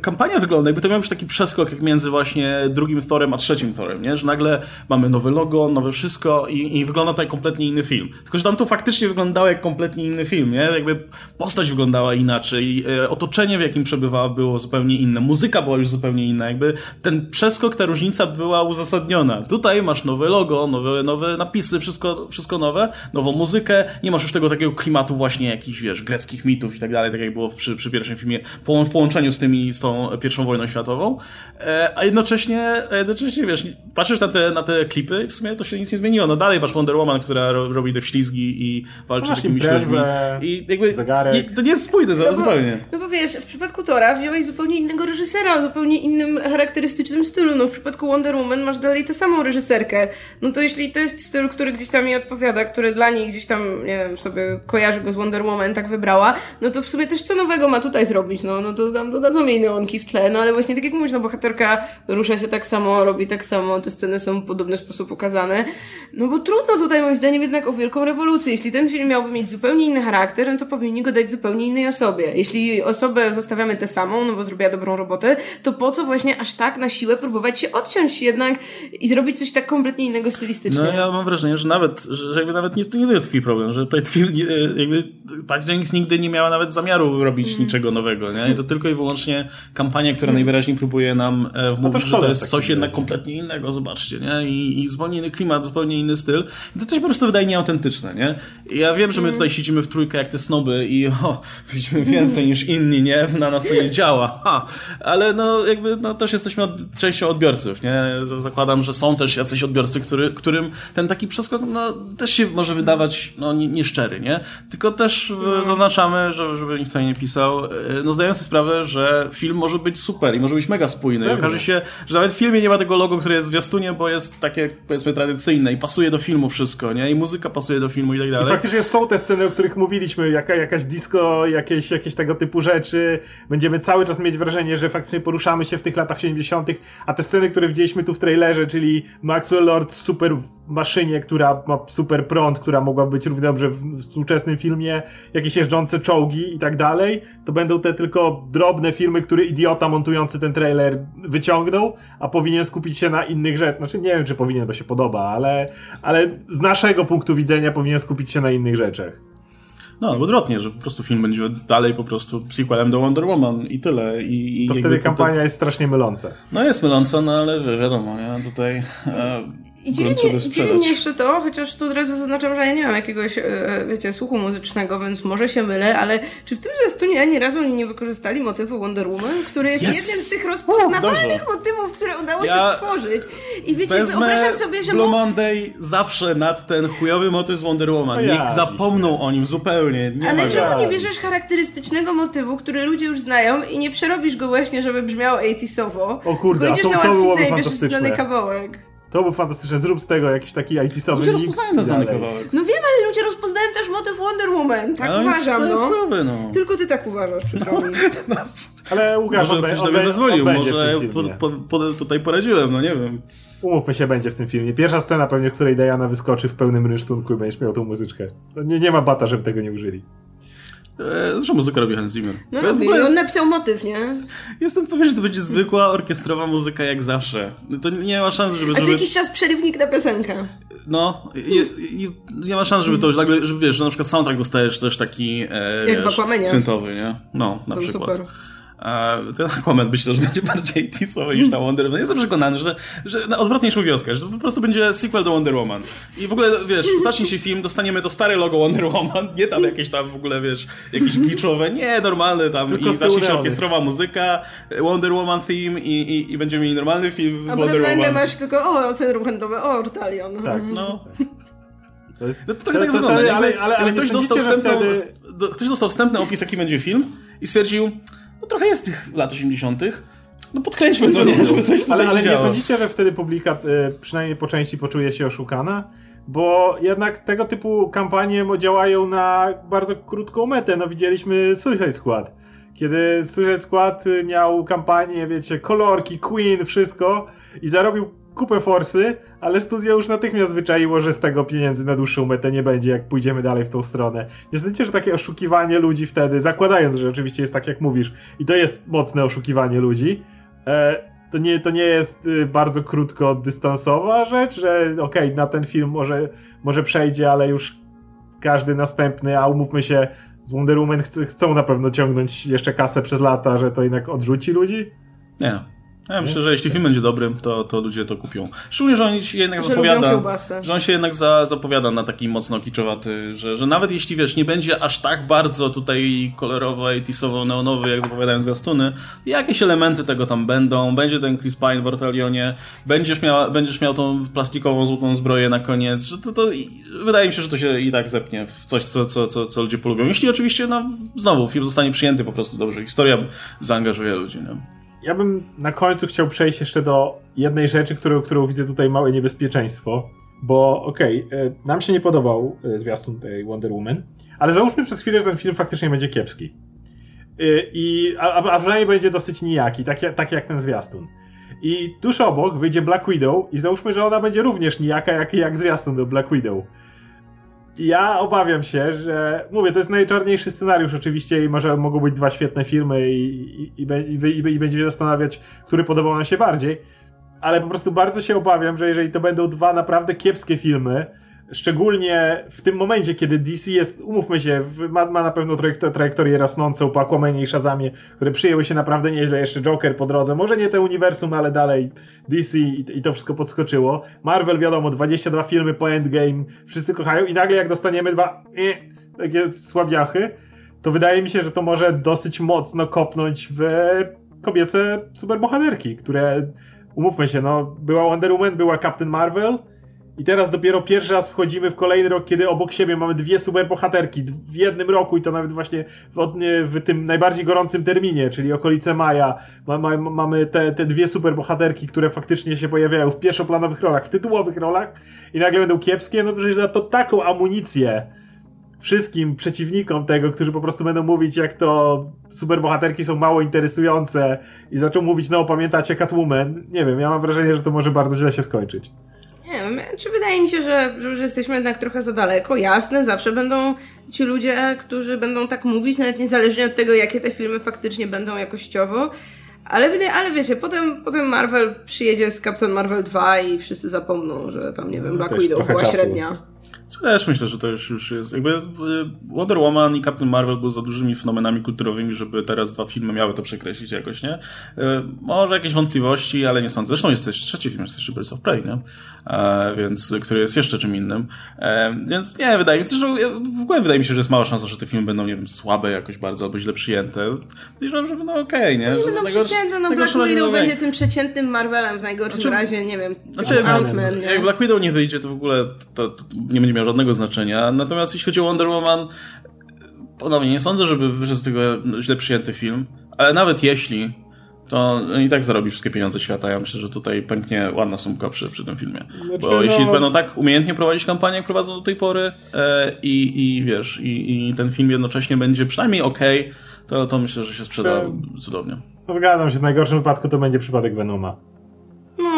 kampania wygląda, jakby to miał być taki przeskok jak między właśnie drugim Thorem a trzecim Thorem, nie? Że nagle mamy nowe logo, nowe wszystko i, i wygląda to jak kompletnie inny film. Tylko, że tam to faktycznie wyglądało jak kompletnie inny film, nie? Jakby postać wyglądała inaczej, e, otoczenie w jakim przebywała było zupełnie inne, muzyka była już zupełnie inna, jakby ten przeskok, ta różnica była uzasadniona. Tutaj masz nowe logo, nowe, nowe napisy, wszystko, wszystko nowe, nową muzykę, nie masz już tego takiego klimatu właśnie jakichś, wiesz, greckich mitów i tak dalej, tak jak było przy, przy pierwszym filmie, w z tymi, z tą pierwszą wojną światową, e, a jednocześnie, a jednocześnie wiesz, patrzysz na te, na te klipy i w sumie to się nic nie zmieniło. No dalej masz Wonder Woman, która robi te ślizgi i walczy z jakimiś ludźmi. I jakby nie, to nie jest spójne no bo, zupełnie. No bo wiesz, w przypadku Tora wziąłeś zupełnie innego reżysera, o zupełnie innym charakterystycznym stylu. No w przypadku Wonder Woman masz dalej tę samą reżyserkę. No to jeśli to jest styl, który gdzieś tam jej odpowiada, który dla niej gdzieś tam, nie wiem, sobie kojarzy go z Wonder Woman, tak wybrała, no to w sumie też co nowego ma tutaj zrobić, no, no to tam dodadzą jej neonki w tle, no ale właśnie tak jak mówisz, no bohaterka rusza się tak samo, robi tak samo, te sceny są w podobny sposób pokazane, no bo trudno tutaj moim zdaniem jednak o wielką rewolucję. Jeśli ten film miałby mieć zupełnie inny charakter, no to powinni go dać zupełnie innej osobie. Jeśli osobę zostawiamy tę samą, no bo zrobiła dobrą robotę, to po co właśnie aż tak na siłę próbować się odciąć jednak i zrobić coś tak kompletnie innego stylistycznie? No ja mam wrażenie, że nawet, że jakby nawet nie, nie tkwi problem, że tutaj tkwi, jakby Patty nigdy nie miała nawet zamiaru robić mm. niczego nowego, nie? I to tylko i wyłącznie kampania, która hmm. najwyraźniej próbuje nam e, wmówić, no że to jest coś jednak kompletnie innego, zobaczcie, nie? I, I zupełnie inny klimat, zupełnie inny styl. I to też po prostu wydaje nieautentyczne, nie? Ja wiem, że my hmm. tutaj siedzimy w trójkę jak te snoby i o, widzimy więcej niż inni, nie? Na nas to nie działa, ha! Ale no jakby no, też jesteśmy od, częścią odbiorców, nie? Zakładam, że są też jacyś odbiorcy, który, którym ten taki przeskok no, też się może wydawać no, nieszczery, nie? Tylko też hmm. zaznaczamy, że, żeby nikt tutaj nie pisał, e, no zdając sobie sprawę, że film może być super i może być mega spójny. I okaże się, że nawet w filmie nie ma tego logo, które jest w zwiastunie, bo jest takie, powiedzmy, tradycyjne i pasuje do filmu wszystko, nie? I muzyka pasuje do filmu i tak dalej. I faktycznie są te sceny, o których mówiliśmy, jaka, jakaś disco, jakieś, jakieś tego typu rzeczy. Będziemy cały czas mieć wrażenie, że faktycznie poruszamy się w tych latach 70., a te sceny, które widzieliśmy tu w trailerze, czyli Maxwell Lord w super maszynie, która ma super prąd, która mogła być równie dobrze w współczesnym filmie, jakieś jeżdżące czołgi i tak dalej, to będą te tylko drobne filmy, które idiota montujący ten trailer wyciągnął, a powinien skupić się na innych rzeczach. Znaczy nie wiem, czy powinien, bo się podoba, ale, ale z naszego punktu widzenia powinien skupić się na innych rzeczach. No, albo odwrotnie, że po prostu film będzie dalej po prostu sequelem do Wonder Woman i tyle. I, i to wtedy kampania to... jest strasznie myląca. No jest myląca, no ale wiadomo, nie? Tutaj... E i dziwi mnie, dziwi mnie jeszcze to, chociaż tu od razu zaznaczam, że ja nie mam jakiegoś, e, wiecie, słuchu muzycznego, więc może się mylę, ale czy w tym zwiastunie ani razu oni nie wykorzystali motywu Wonder Woman, który jest yes. jednym z tych rozpoznawalnych motywów, które udało ja się stworzyć. I wiecie, wyobrażam sobie, że... Blue Monday zawsze nad ten chujowy motyw z Wonder Woman. No ja, Niech zapomną o nim zupełnie. Nie ale czemu nie bierzesz charakterystycznego motywu, który ludzie już znają i nie przerobisz go właśnie, żeby brzmiał 80sowo, o kurde, tylko idziesz to, na łatwiznę i bierzesz znany kawałek. To był fantastyczne. Zrób z tego jakiś taki IT-sowy Ludzie rozpoznają ten znany kawałek. No wiem, ale ludzie rozpoznają też motyw Wonder Woman. Tak uważam, no. Sprawy, no. Tylko ty tak uważasz, przykro mi. No. Ale Łukasz, Może ktoś sobie zezwolił, może po, po, tutaj poradziłem, no nie wiem. Umówmy się, będzie w tym filmie. Pierwsza scena pewnie, w której Diana wyskoczy w pełnym rynsztunku i będziesz miał tą muzyczkę. No nie, nie ma bata, żeby tego nie użyli. E, zresztą muzykę robi Hans Zimmer. No robi, ogóle... on napisał motyw, nie? Jestem pewien, że to będzie zwykła orkiestrowa muzyka jak zawsze. To nie ma szans, żeby... A co jakiś czas przerywnik na piosenkę. No, nie ma szans, żeby to już nagle, żeby wiesz, że na przykład soundtrack dostajesz też taki e, jak wiesz, syntowy, nie? No, na przykład. Super. Ten Aquaman myślę, że będzie bardziej teasowy niż ta Wonder Woman. Jestem przekonany, że, że no, odwrotnie niż mówi Oscar, że to po prostu będzie sequel do Wonder Woman. I w ogóle, wiesz, zacznie się film, dostaniemy to stare logo Wonder Woman, nie tam jakieś tam w ogóle, wiesz, jakieś glitchowe, nie, normalne tam Tylko i zacznie się orkiestrowa muzyka, Wonder Woman theme i, i, i będziemy mieli normalny film z Wonder Woman. A masz tylko, o, centrum handlowe, o, Ortalion. Tak, no. To jest, no to trochę tak wygląda, ale, ale, ale, ale ktoś, dostał wstępną, wtedy... ktoś dostał wstępny opis, jaki będzie film i stwierdził, no trochę jest tych lat 80., no podkręćmy to, nie, żeby coś Ale, ale nie sądzicie, że wtedy publika e, przynajmniej po części poczuje się oszukana? Bo jednak tego typu kampanie działają na bardzo krótką metę. No widzieliśmy Suicide Squad. Kiedy Suicide Squad miał kampanię, wiecie, kolorki, Queen, wszystko i zarobił kupę forsy, ale studio już natychmiast wyczaiło, że z tego pieniędzy na dłuższą metę nie będzie, jak pójdziemy dalej w tą stronę. Nie sądzicie, że takie oszukiwanie ludzi wtedy, zakładając, że oczywiście jest tak, jak mówisz, i to jest mocne oszukiwanie ludzi, e, to, nie, to nie jest y, bardzo krótko dystansowa rzecz, że okej, okay, na ten film może, może przejdzie, ale już każdy następny, a umówmy się, z Wonder Woman chcą na pewno ciągnąć jeszcze kasę przez lata, że to jednak odrzuci ludzi? Nie. Ja myślę, że jeśli film będzie dobry, to, to ludzie to kupią. Szczególnie, że on się jednak że zapowiada. Że on się jednak za, zapowiada na taki mocno kiczowaty, że, że nawet jeśli wiesz, nie będzie aż tak bardzo tutaj kolorowo, etisowo, neonowy, jak zapowiadają zwiastuny, jakieś elementy tego tam będą. Będzie ten Chris Pine w Ortalionie, będziesz miał, będziesz miał tą plastikową, złotą zbroję na koniec. Że to, to wydaje mi się, że to się i tak zepnie w coś, co, co, co, co ludzie polubią. Jeśli oczywiście, no znowu, film zostanie przyjęty po prostu dobrze. Historia zaangażuje ludzi. Nie? Ja bym na końcu chciał przejść jeszcze do jednej rzeczy, którą, którą widzę tutaj małe niebezpieczeństwo. Bo okej, okay, e, nam się nie podobał e, zwiastun tej Wonder Woman, ale załóżmy przez chwilę, że ten film faktycznie będzie kiepski. E, I, a, a przynajmniej będzie dosyć nijaki, tak, tak jak ten zwiastun. I tuż obok wyjdzie Black Widow i załóżmy, że ona będzie również nijaka jak, jak zwiastun do Black Widow ja obawiam się, że mówię, to jest najczarniejszy scenariusz oczywiście i może mogą być dwa świetne filmy i, i, i, i, i będzie zastanawiać, który podobał nam się bardziej, ale po prostu bardzo się obawiam, że jeżeli to będą dwa naprawdę kiepskie filmy, Szczególnie w tym momencie, kiedy DC jest, umówmy się, ma, ma na pewno trajektorię rosnącą po Aquamanie i Shazamie, które przyjęły się naprawdę nieźle, jeszcze Joker po drodze, może nie te uniwersum, ale dalej DC i, i to wszystko podskoczyło. Marvel wiadomo, 22 filmy po Endgame, wszyscy kochają i nagle jak dostaniemy dwa e, takie słabiachy, to wydaje mi się, że to może dosyć mocno kopnąć w kobiece superbohaterki, które, umówmy się, no, była Wonder Woman, była Captain Marvel, i teraz dopiero pierwszy raz wchodzimy w kolejny rok, kiedy obok siebie mamy dwie superbohaterki w jednym roku i to nawet właśnie w, w tym najbardziej gorącym terminie, czyli okolice maja. Ma, ma, mamy te, te dwie superbohaterki, które faktycznie się pojawiają w pierwszoplanowych rolach, w tytułowych rolach i nagle będą kiepskie, no przecież za to taką amunicję wszystkim przeciwnikom tego, którzy po prostu będą mówić, jak to superbohaterki są mało interesujące i zaczął mówić, no pamiętacie Catwoman? Nie wiem, ja mam wrażenie, że to może bardzo źle się skończyć. Nie wiem, czy wydaje mi się, że, że, jesteśmy jednak trochę za daleko. Jasne, zawsze będą ci ludzie, którzy będą tak mówić, nawet niezależnie od tego, jakie te filmy faktycznie będą jakościowo. Ale, wydaje, ale wiecie, potem, potem Marvel przyjedzie z Captain Marvel 2 i wszyscy zapomną, że tam, nie wiem, no Black Widow była czasu. średnia. Też myślę, że to już, już jest. Jakby y, Wonder Woman i Captain Marvel były za dużymi fenomenami kulturowymi, żeby teraz dwa filmy miały to przekreślić jakoś, nie? Y, może jakieś wątpliwości, ale nie sądzę. Zresztą jest też trzeci film, jest jeszcze Birds of Prey, nie? E, więc, który jest jeszcze czym innym. E, więc nie, wydaje mi się, że w ogóle wydaje mi się, że jest mała szansa, że te filmy będą, nie wiem, słabe jakoś bardzo, albo źle przyjęte. Podejrzewam, że będą okej, okay, nie? No, będą przecięte, no Black Widow będzie tym przeciętnym Marvelem w najgorszym znaczy, razie, nie wiem, znaczy, Ant-Man, Jak Black Widow nie wyjdzie, to w ogóle to, to nie będzie miał żadnego znaczenia. Natomiast jeśli chodzi o Wonder Woman, ponownie nie sądzę, żeby wyszedł z tego źle przyjęty film, ale nawet jeśli, to i tak zarobi wszystkie pieniądze świata. Ja myślę, że tutaj pęknie ładna sumka przy, przy tym filmie. Znaczy, Bo no... jeśli będą tak umiejętnie prowadzić kampanię, jak prowadzą do tej pory e, i, i wiesz, i, i ten film jednocześnie będzie przynajmniej ok, to, to myślę, że się sprzeda cudownie. No, zgadzam się, w najgorszym wypadku to będzie przypadek Venoma.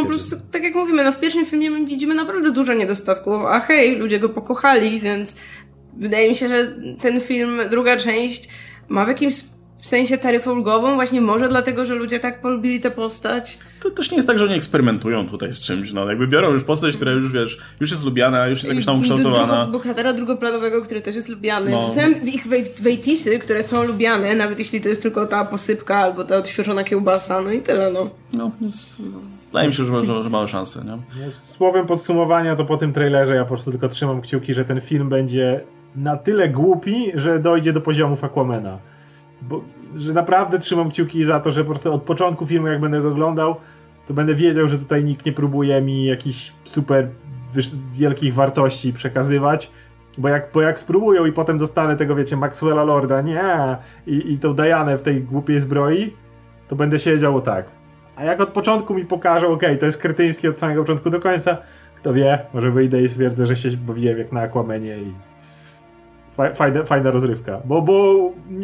No, plus tak jak mówimy, no w pierwszym filmie my widzimy naprawdę dużo niedostatków, a hej, ludzie go pokochali, więc wydaje mi się, że ten film, druga część ma w jakimś w sensie taryfę ulgową, właśnie może dlatego, że ludzie tak polubili tę postać. To też nie jest tak, że oni eksperymentują tutaj z czymś, no jakby biorą już postać, która już wiesz, już jest lubiana, już jest jakoś tam ukształtowana. Bohatera drugoplanowego, który też jest lubiany. No. Wrzucałem ich wejtisy, które są lubiane, nawet jeśli to jest tylko ta posypka albo ta odświeżona kiełbasa, no i tyle, no. No, więc wydaje mi się, że, że, że małe szanse, nie? No, słowem podsumowania, to po tym trailerze ja po prostu tylko trzymam kciuki, że ten film będzie na tyle głupi, że dojdzie do poziomów Aquamena. Bo, że naprawdę trzymam kciuki za to, że po prostu od początku filmu, jak będę go oglądał, to będę wiedział, że tutaj nikt nie próbuje mi jakichś super wielkich wartości przekazywać. Bo jak, bo jak spróbują i potem dostanę tego, wiecie, Maxwella Lorda, nie, i, i tą Dianę w tej głupiej zbroi, to będę siedział tak. A jak od początku mi pokażą, ok, to jest kretyński od samego początku do końca, kto wie, może wyjdę i stwierdzę, że się bawiłem jak na Aquamenie i fajna, fajna rozrywka. Bo, bo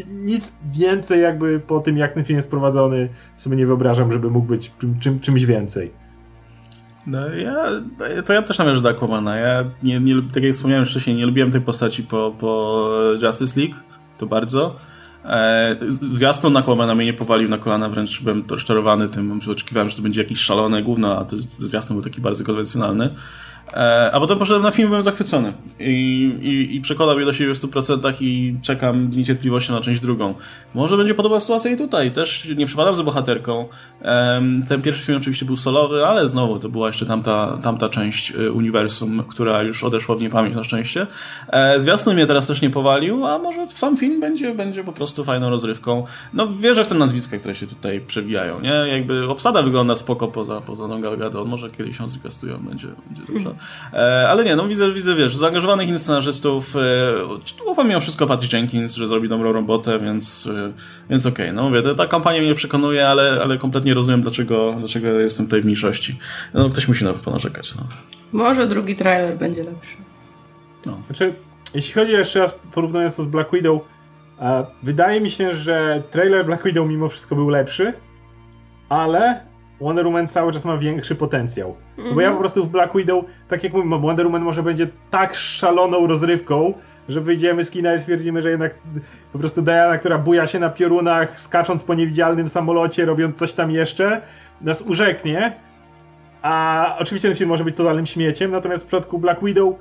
nic więcej jakby po tym, jak ten film jest prowadzony, sobie nie wyobrażam, żeby mógł być czym, czymś więcej. No ja, to ja też należę do Aquamana. Ja nie, nie, tak jak wspomniałem wcześniej, nie lubiłem tej postaci po, po Justice League, to bardzo. E, zwiastun Aquamana mnie nie powalił na kolana, wręcz byłem rozczarowany tym, oczekiwałem, że to będzie jakiś szalone gówno, a to, zwiastun był taki bardzo konwencjonalny. E, a potem poszedłem na film, byłem zachwycony i, i, i przekonał mnie do siebie w 100% i czekam z niecierpliwością na część drugą. Może będzie podobna sytuacja i tutaj. Też nie przepadam za bohaterką. Ten pierwszy film oczywiście był solowy, ale znowu to była jeszcze tamta, tamta część y, uniwersum, która już odeszła w niepamięć na szczęście. E, zwiastun mnie teraz też nie powalił, a może sam film będzie, będzie po prostu fajną rozrywką. No wierzę w te nazwiska, które się tutaj przewijają, nie? Jakby obsada wygląda spoko poza, poza Gal Gadot. Może kiedyś ją zwiastują, będzie, będzie dobrze. E, ale nie, no widzę, widzę, wiesz, zaangażowanych innych scenarzystów. E, ufam mimo wszystko Patty Jenkins, że zrobi dobrą robotę, więc, e, więc okej. Okay, no mówię, ta kampania mnie przekonuje, ale, ale kompletnie rozumiem, dlaczego, dlaczego jestem tutaj w mniejszości. No ktoś musi na to ponarzekać, no. Może drugi trailer będzie lepszy. No. Znaczy, jeśli chodzi jeszcze raz, porównując to z Black Widow, wydaje mi się, że trailer Black Widow mimo wszystko był lepszy, ale Wonder Woman cały czas ma większy potencjał. Mm-hmm. Bo ja mhm. po prostu w Black Widow, tak jak mówię, Wonder Woman może będzie tak szaloną rozrywką, że wyjdziemy z kina i stwierdzimy, że jednak po prostu Diana, która buja się na piorunach, skacząc po niewidzialnym samolocie, robiąc coś tam jeszcze, nas urzeknie. A oczywiście ten film może być totalnym śmieciem, natomiast w przypadku Black Widow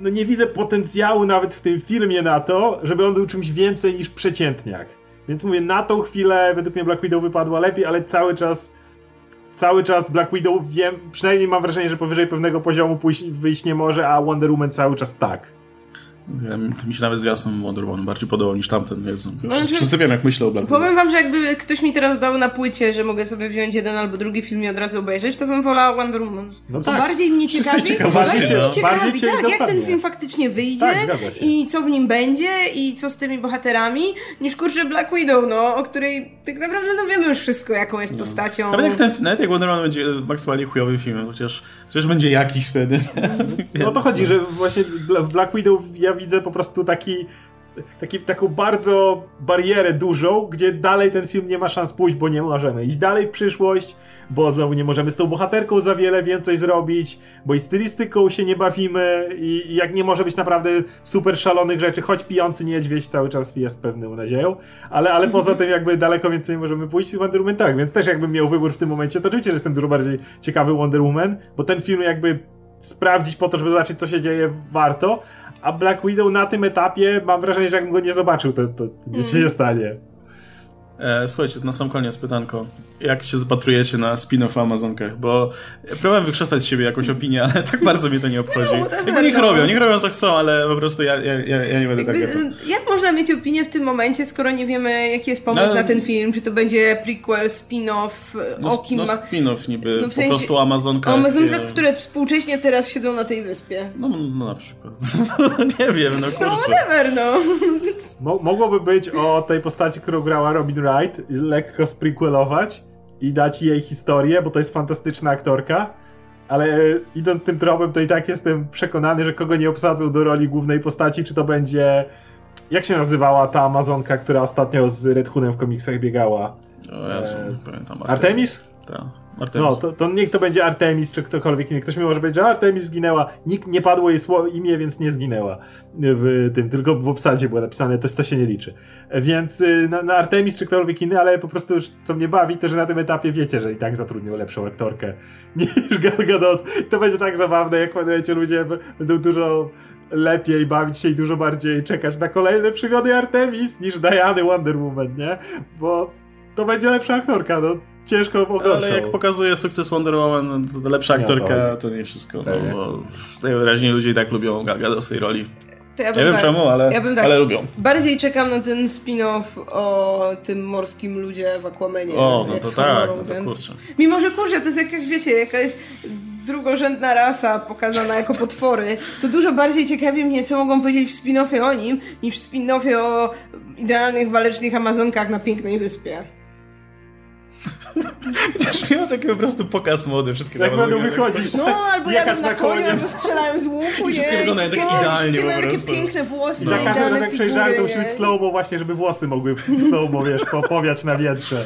no nie widzę potencjału nawet w tym filmie na to, żeby on był czymś więcej niż przeciętniak. Więc mówię, na tą chwilę według mnie Black Widow wypadła lepiej, ale cały czas cały czas Black Widow wiem, przynajmniej mam wrażenie, że powyżej pewnego poziomu pójść, wyjść nie może, a Wonder Woman cały czas tak. To mi się nawet zwiastun Wonder Woman bardziej podobał niż tamten. Jezu. No, znaczy, Przesypiam jak myślę o Black Powiem wam, że jakby ktoś mi teraz dał na płycie, że mogę sobie wziąć jeden albo drugi film i od razu obejrzeć, to bym wolała Wonder Woman. No to tak. bardziej mnie ciekawi, bardziej no. mnie ciekawi, bardziej tak, jak ten film faktycznie wyjdzie tak, i co w nim będzie i co z tymi bohaterami, niż kurczę Black Widow, no, o której tak naprawdę no wiemy już wszystko, jaką jest no. postacią. Nawet jak, ten, nawet jak Wonder Woman będzie maksymalnie chujowym filmem, chociaż, chociaż będzie jakiś wtedy. No to chodzi, że właśnie w Black Widow ja widzę po prostu taki taki, taką bardzo barierę dużą, gdzie dalej ten film nie ma szans pójść, bo nie możemy iść dalej w przyszłość, bo znowu nie możemy z tą bohaterką za wiele więcej zrobić, bo i stylistyką się nie bawimy i, i jak nie może być naprawdę super szalonych rzeczy, choć pijący niedźwiedź cały czas jest pewną nadzieją, ale, ale poza tym jakby daleko więcej możemy pójść z Wonder Woman tak, więc też jakbym miał wybór w tym momencie, to oczywiście, że jestem dużo bardziej ciekawy Wonder Woman, bo ten film jakby sprawdzić po to, żeby zobaczyć, co się dzieje, warto. A Black Widow na tym etapie mam wrażenie, że jakbym go nie zobaczył, to, to nic mm. się nie stanie. E, słuchajcie, na sam koniec pytanko. Jak się zapatrujecie na spin-off o Amazonkach? Bo próbowałem wykrzesać z siebie jakąś opinię, ale tak bardzo mnie to nie obchodzi. No, niech robią, niech robią co chcą, ale po prostu ja, ja, ja, ja nie będę tak... Jak można mieć opinię w tym momencie, skoro nie wiemy, jaki jest pomysł no, na ten film? Czy to będzie prequel, spin-off, no, o kim no, ma... spin-off niby, no, w sensie, po prostu o Amazonkach. O Amazonkach, które współcześnie teraz siedzą na tej wyspie. No, no na przykład. nie wiem, no kurczę. No whatever, no. Mogłoby być o tej postaci, którą grała Robin Wright, lekko sprequelować i dać jej historię, bo to jest fantastyczna aktorka. Ale idąc tym tropem, to i tak jestem przekonany, że kogo nie obsadzą do roli głównej postaci, czy to będzie. Jak się nazywała ta Amazonka, która ostatnio z Red Hoonem w komiksach biegała? O Jezu, e... pamiętam. Artemis? Tak. Artemis. No, to, to niech to będzie Artemis, czy ktokolwiek inny. Ktoś mi może powiedzieć, że Artemis zginęła, nikt nie padło jej słowo, imię, więc nie zginęła w tym, tylko w obsadzie było napisane, to, to się nie liczy. Więc y, na, na Artemis, czy ktokolwiek inny, ale po prostu, co mnie bawi, to, że na tym etapie wiecie, że i tak zatrudnią lepszą aktorkę niż Gal Gadot. To będzie tak zabawne, jak pamiętacie, ludzie będą dużo lepiej bawić się i dużo bardziej czekać na kolejne przygody Artemis niż Diany Wonder Woman, nie? Bo to będzie lepsza aktorka, no ciężko o Ale jak pokazuje sukces Wonder Woman, to lepsza aktorka to nie wszystko, no, bo najwyraźniej ludzie i tak lubią Gal Gadot z tej roli. To ja nie wiem tak, czemu, ale, ja bym tak, ale lubią. Bardziej czekam na ten spin-off o tym morskim ludzie w Aquamanie. O, no to tak, no to kurczę. Mimo, że kurczę, to jest jakaś, wiecie, jakaś drugorzędna rasa pokazana jako potwory, to dużo bardziej ciekawi mnie, co mogą powiedzieć w spin-offie o nim, niż w spin-offie o idealnych walecznych Amazonkach na pięknej wyspie. Chociaż miał taki po prostu pokaz mody, wszystkie Jak będą wychodzić, No, albo jadą na koniu, albo strzelają z łuku, nie? Wszystkie wyglądają tak idealnie po prostu. takie piękne włosy, I za każdym razem jak przejrzałem, to musi być slow właśnie, żeby włosy mogły slow wiesz, popowiać na wietrze.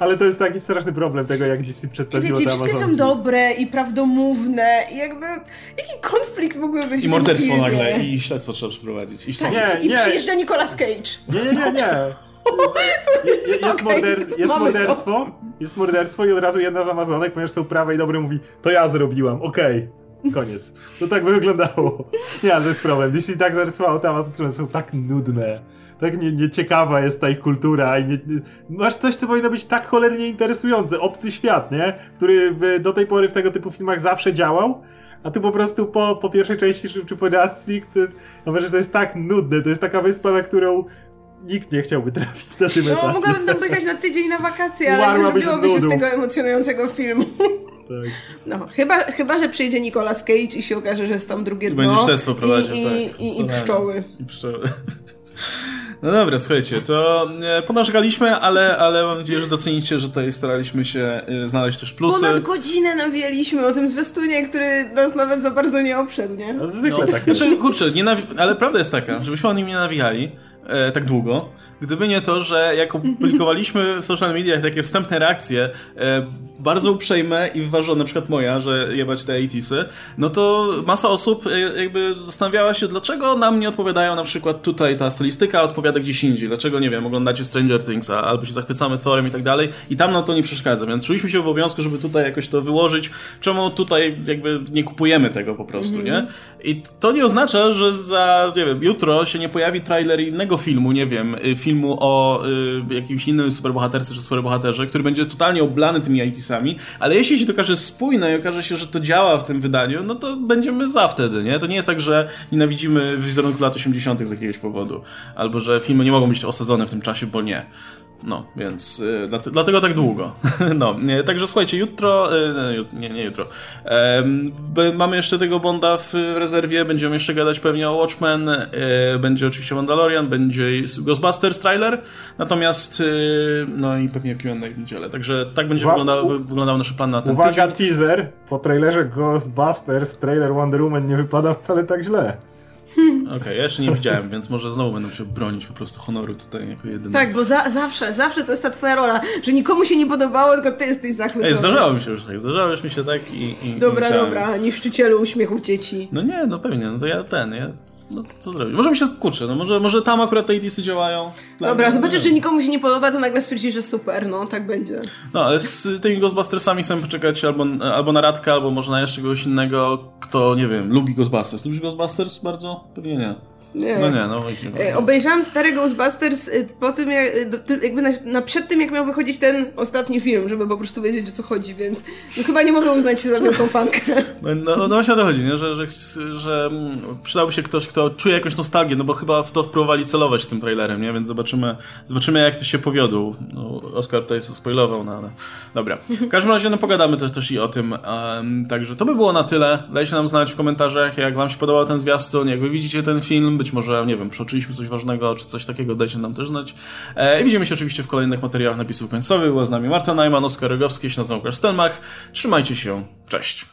Ale to jest taki straszny problem tego, jak DC przedstawiło I wiecie, wszystkie są dobre i prawdomówne i jakby, jaki konflikt mógłby być I morderstwo nagle, i śledztwo trzeba przeprowadzić. I, tak, nie, i, i przyjeżdża Nicolas Cage. Nie, nie, nie, nie. Je, jest, okay. morder, jest morderstwo, jest morderstwo i od razu jedna z Amazonek, ponieważ są prawe i dobre, mówi, to ja zrobiłam, okej. Okay. Koniec. To tak by wyglądało. Nie, ale to jest problem. Jeśli tak zarysowało te Amazonki, które są tak nudne, tak nie, nieciekawa jest ta ich kultura i nie, nie, masz coś, co powinno być tak cholernie interesujące. Obcy świat, nie? Który w, do tej pory w tego typu filmach zawsze działał, a tu po prostu po, po pierwszej części czy po Justice League to, no, to jest tak nudne, to jest taka wyspa, na którą nikt nie chciałby trafić na tym No, etapie. mogłabym tam pojechać na tydzień na wakacje, ale nie zrobiłoby się z tego emocjonującego filmu. Tak. No, chyba, chyba, że przyjdzie Nicolas Cage i się okaże, że jest tam drugie dno. Będzie śledztwo prowadził, i, tak. i, i, i pszczoły. I pszczoły. No dobra, słuchajcie, to e, ponarzgaliśmy, ale, ale mam nadzieję, że docenicie, że tutaj staraliśmy się e, znaleźć też plusy. Ponad godzinę nawieliśmy o tym zwiastunie, który nas nawet za bardzo nie obszedł, nie? No, zwykle no, tak jest. Znaczy, kurczę, nie ale prawda jest taka, żebyśmy o nim nie nawijali, e, tak długo. Gdyby nie to, że jak opublikowaliśmy w social mediach takie wstępne reakcje, e, bardzo uprzejme i wyważone, na przykład moja, że jebać te ATS-y, no to masa osób e, jakby zastanawiała się, dlaczego nam nie odpowiadają na przykład tutaj ta stylistyka, odpowiada gdzieś indziej. Dlaczego, nie wiem, oglądacie Stranger Things, albo się zachwycamy Thorem i tak dalej i tam nam to nie przeszkadza, więc czuliśmy się w obowiązku, żeby tutaj jakoś to wyłożyć, czemu tutaj jakby nie kupujemy tego po prostu, mm -hmm. nie? I to nie oznacza, że za, nie wiem, jutro się nie pojawi trailer innego filmu, nie wiem, y, filmu o y, jakimś innym superbohaterce czy superbohaterze, który będzie totalnie oblany tymi ITs-ami, ale jeśli się to okaże spójne i okaże się, że to działa w tym wydaniu, no to będziemy za wtedy, nie? To nie jest tak, że nienawidzimy wizerunku lat 80. z jakiegoś powodu, albo że filmy nie mogą być osadzone w tym czasie, bo nie. No, więc y, dlatego tak długo. no, nie, także słuchajcie, jutro, y, nie, nie jutro, y, mamy jeszcze tego Bonda w rezerwie, będziemy jeszcze gadać pewnie o Watchmen, y, będzie oczywiście Mandalorian, będzie Ghostbusters trailer, natomiast y, no i pewnie Q&A w niedzielę, także tak będzie wyglądał, wyglądał nasz plan na ten Uwaga, tydzień. teaser, po trailerze Ghostbusters trailer Wonder Woman nie wypada wcale tak źle. Okej, okay, ja jeszcze nie widziałem, więc może znowu będę się bronić po prostu honoru tutaj jako jedyny. Tak, bo za, zawsze, zawsze to jest ta twoja rola, że nikomu się nie podobało, tylko ty jesteś zachwycony. Ej, zdarzało mi się już tak, zdarzało już mi się tak i... i dobra, i dobra, niszczycielu uśmiechów dzieci. No nie, no pewnie, no to ja ten, ja no co zrobić? Może mi się kurczę, no może, może tam akurat te ATS-y działają. Dobra, mnie, zobaczysz, że nikomu się nie podoba, to nagle stwierdzisz, że super, no tak będzie. No, ale z tymi Ghostbustersami chcę poczekać albo, albo na Radka, albo może na jeszcze kogoś innego, kto, nie wiem, lubi Ghostbusters. Lubisz Ghostbusters bardzo? Pewnie nie. Nie. No nie, no e, Obejrzałem stary Ghostbusters y, po tym, jak, y, jakby na, na, przed tym, jak miał wychodzić ten ostatni film, żeby po prostu wiedzieć, o co chodzi, więc no, chyba nie mogę uznać się za wielką fankę. No, no, no właśnie o to chodzi, nie? Że, że, że mm, przydałby się ktoś, kto czuje jakąś nostalgię, no bo chyba w to próbowali celować z tym trailerem, nie? Więc zobaczymy, zobaczymy jak to się powiodło. No, Oskar tutaj spoilował, no ale dobra. W każdym razie no pogadamy też, też i o tym. Um, także to by było na tyle. Dajcie nam znać w komentarzach, jak wam się podobał ten zwiastun, jak wy widzicie ten film, być może, nie wiem, przeoczyliśmy coś ważnego, czy coś takiego, dajcie nam też znać. E, I widzimy się oczywiście w kolejnych materiałach napisów końcowych. Była z nami Marta Najman, Oskar Rogowski, się nazywam Stelmach. Trzymajcie się, cześć!